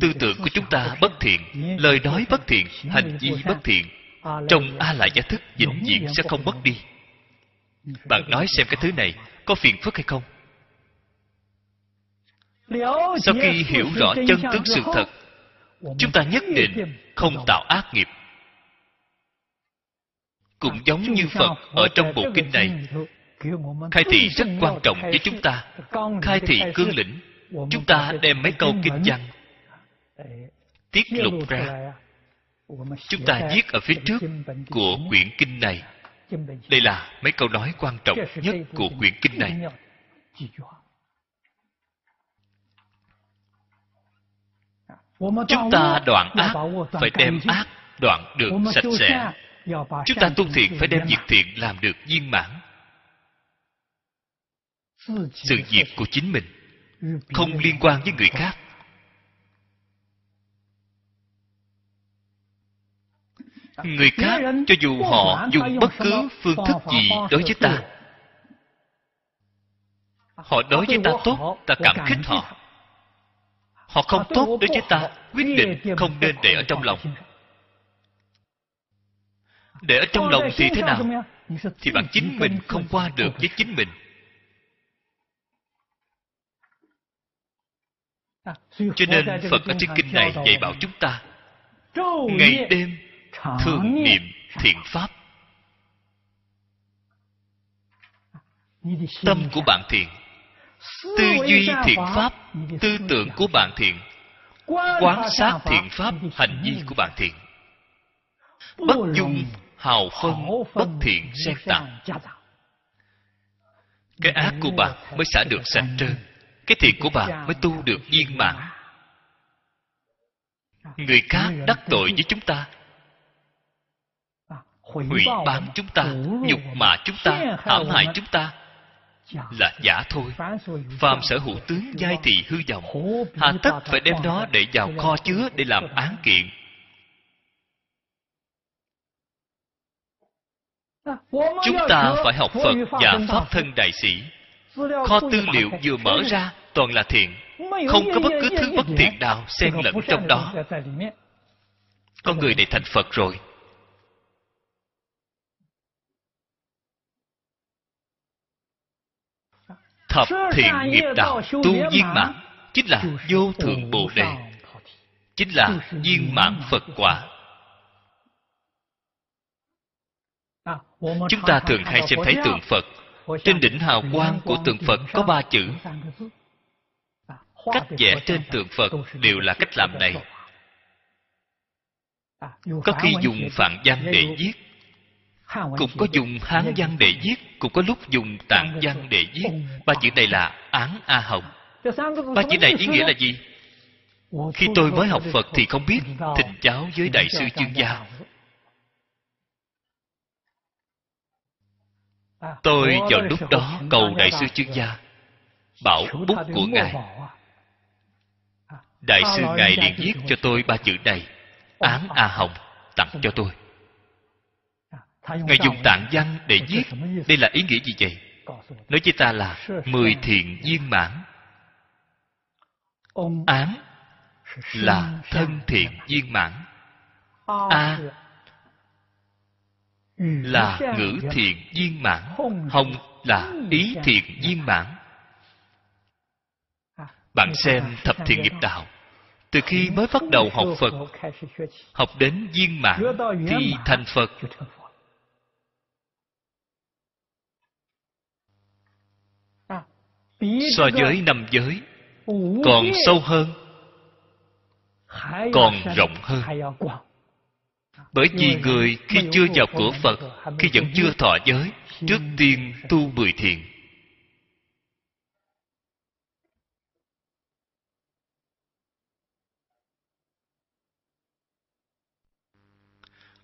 Tư tưởng của chúng ta bất thiện lời nói bất thiện hành vi bất thiện. Trong a lại gia thức vĩnh viễn sẽ không mất đi. bạn nói xem cái thứ này có phiền phức hay không? Sau khi hiểu rõ chân tướng sự thật chúng ta nhất định không tạo ác nghiệp cũng giống như phật ở trong bộ kinh này. Khai thị rất quan trọng với chúng ta. khai thị cương lĩnh chúng ta đem mấy câu kinh văn tiết lục ra. chúng ta viết ở phía trước của quyển kinh này. đây là mấy câu nói quan trọng nhất của quyển kinh này. chúng ta đoạn ác phải đem ác đoạn được sạch sẽ chúng ta tu thiện phải đem việc thiện làm được viên mãn. Sự việc của chính mình không liên quan với người khác. Người khác cho dù họ dùng bất cứ phương thức gì đối với ta, họ đối với ta tốt, ta cảm kích họ. Họ không tốt đối với ta, quyết định không nên để ở trong lòng để ở trong lòng thì thế nào? thì bạn chính mình không qua được với chính mình. Cho nên phật ở trên kinh này dạy bảo chúng ta ngày đêm thường niệm. thiện pháp. Tâm của bạn thiện tư duy thiện pháp tư tưởng của bạn thiện quán sát thiện pháp hành vi của bạn thiện. Bất dung hào phân bất thiện xen tạp cái ác của bạn mới xả được sạch trơn cái thiện của bạn mới tu được viên mãn. người khác đắc tội với chúng ta. Hủy bán chúng ta nhục mạ chúng ta hãm hại chúng ta. Là giả thôi. phàm sở hữu tướng giai thị hư vọng. Hà tất phải đem nó để vào kho chứa để làm án kiện chúng ta phải học phật và pháp thân đại sĩ. Kho tư liệu vừa mở ra, toàn là thiện. Không có bất cứ thứ bất thiện nào xen lẫn trong đó. Con người này thành phật rồi. Thập thiện nghiệp đạo tu viên mãn chính là vô thượng bồ đề, chính là viên mãn phật quả. Chúng ta thường hay xem thấy tượng phật. Trên đỉnh hào quang của tượng phật có ba chữ. cách vẽ trên tượng phật đều là cách làm này. Có khi dùng phạn văn để viết. cũng có dùng hán văn để viết cũng có lúc dùng tạng văn để viết. Ba chữ này là án a hồng. Ba chữ này ý nghĩa là gì? Khi tôi mới học phật thì không biết thỉnh giáo với đại sư chương gia tôi vào lúc đó cầu đại sư chương gia bảo bút của ngài. đại sư ngài liền viết cho tôi ba chữ này. Án a hồng tặng cho tôi. Ngài dùng tạng văn để viết. đây là ý nghĩa gì vậy? Nói với ta là mười thiện viên mãn. Án là thân thiện viên mãn. A là ngữ thiện viên mãn. Hồng là ý thiện viên mãn. Bạn xem thập thiện nghiệp đạo. Từ khi mới bắt đầu học phật học đến viên mãn thì thành phật. so với năm giới còn sâu hơn còn rộng hơn bởi vì người khi chưa vào cửa phật khi vẫn chưa thọ giới trước tiên tu mười thiện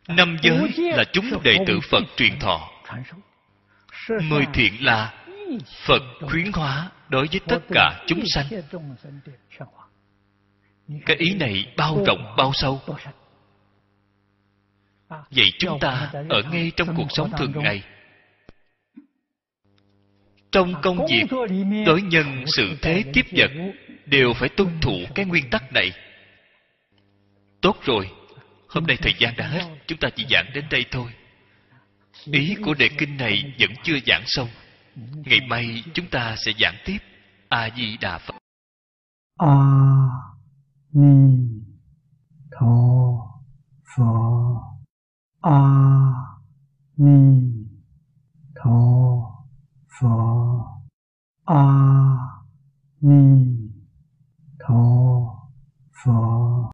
năm giới là chúng đệ tử phật truyền thọ. mười thiện là phật khuyến hóa đối với tất cả chúng sanh. cái ý này bao rộng bao sâu vậy chúng ta ở ngay trong cuộc sống thường ngày. Trong công việc, đối nhân sự thế tiếp vật, đều phải tuân thủ cái nguyên tắc này. Tốt rồi, hôm nay thời gian đã hết, chúng ta chỉ giảng đến đây thôi. Ý của đề kinh này vẫn chưa giảng xong. Ngày mai chúng ta sẽ giảng tiếp. A di đà phật. A ni tho phật a ni tho phở a ni tho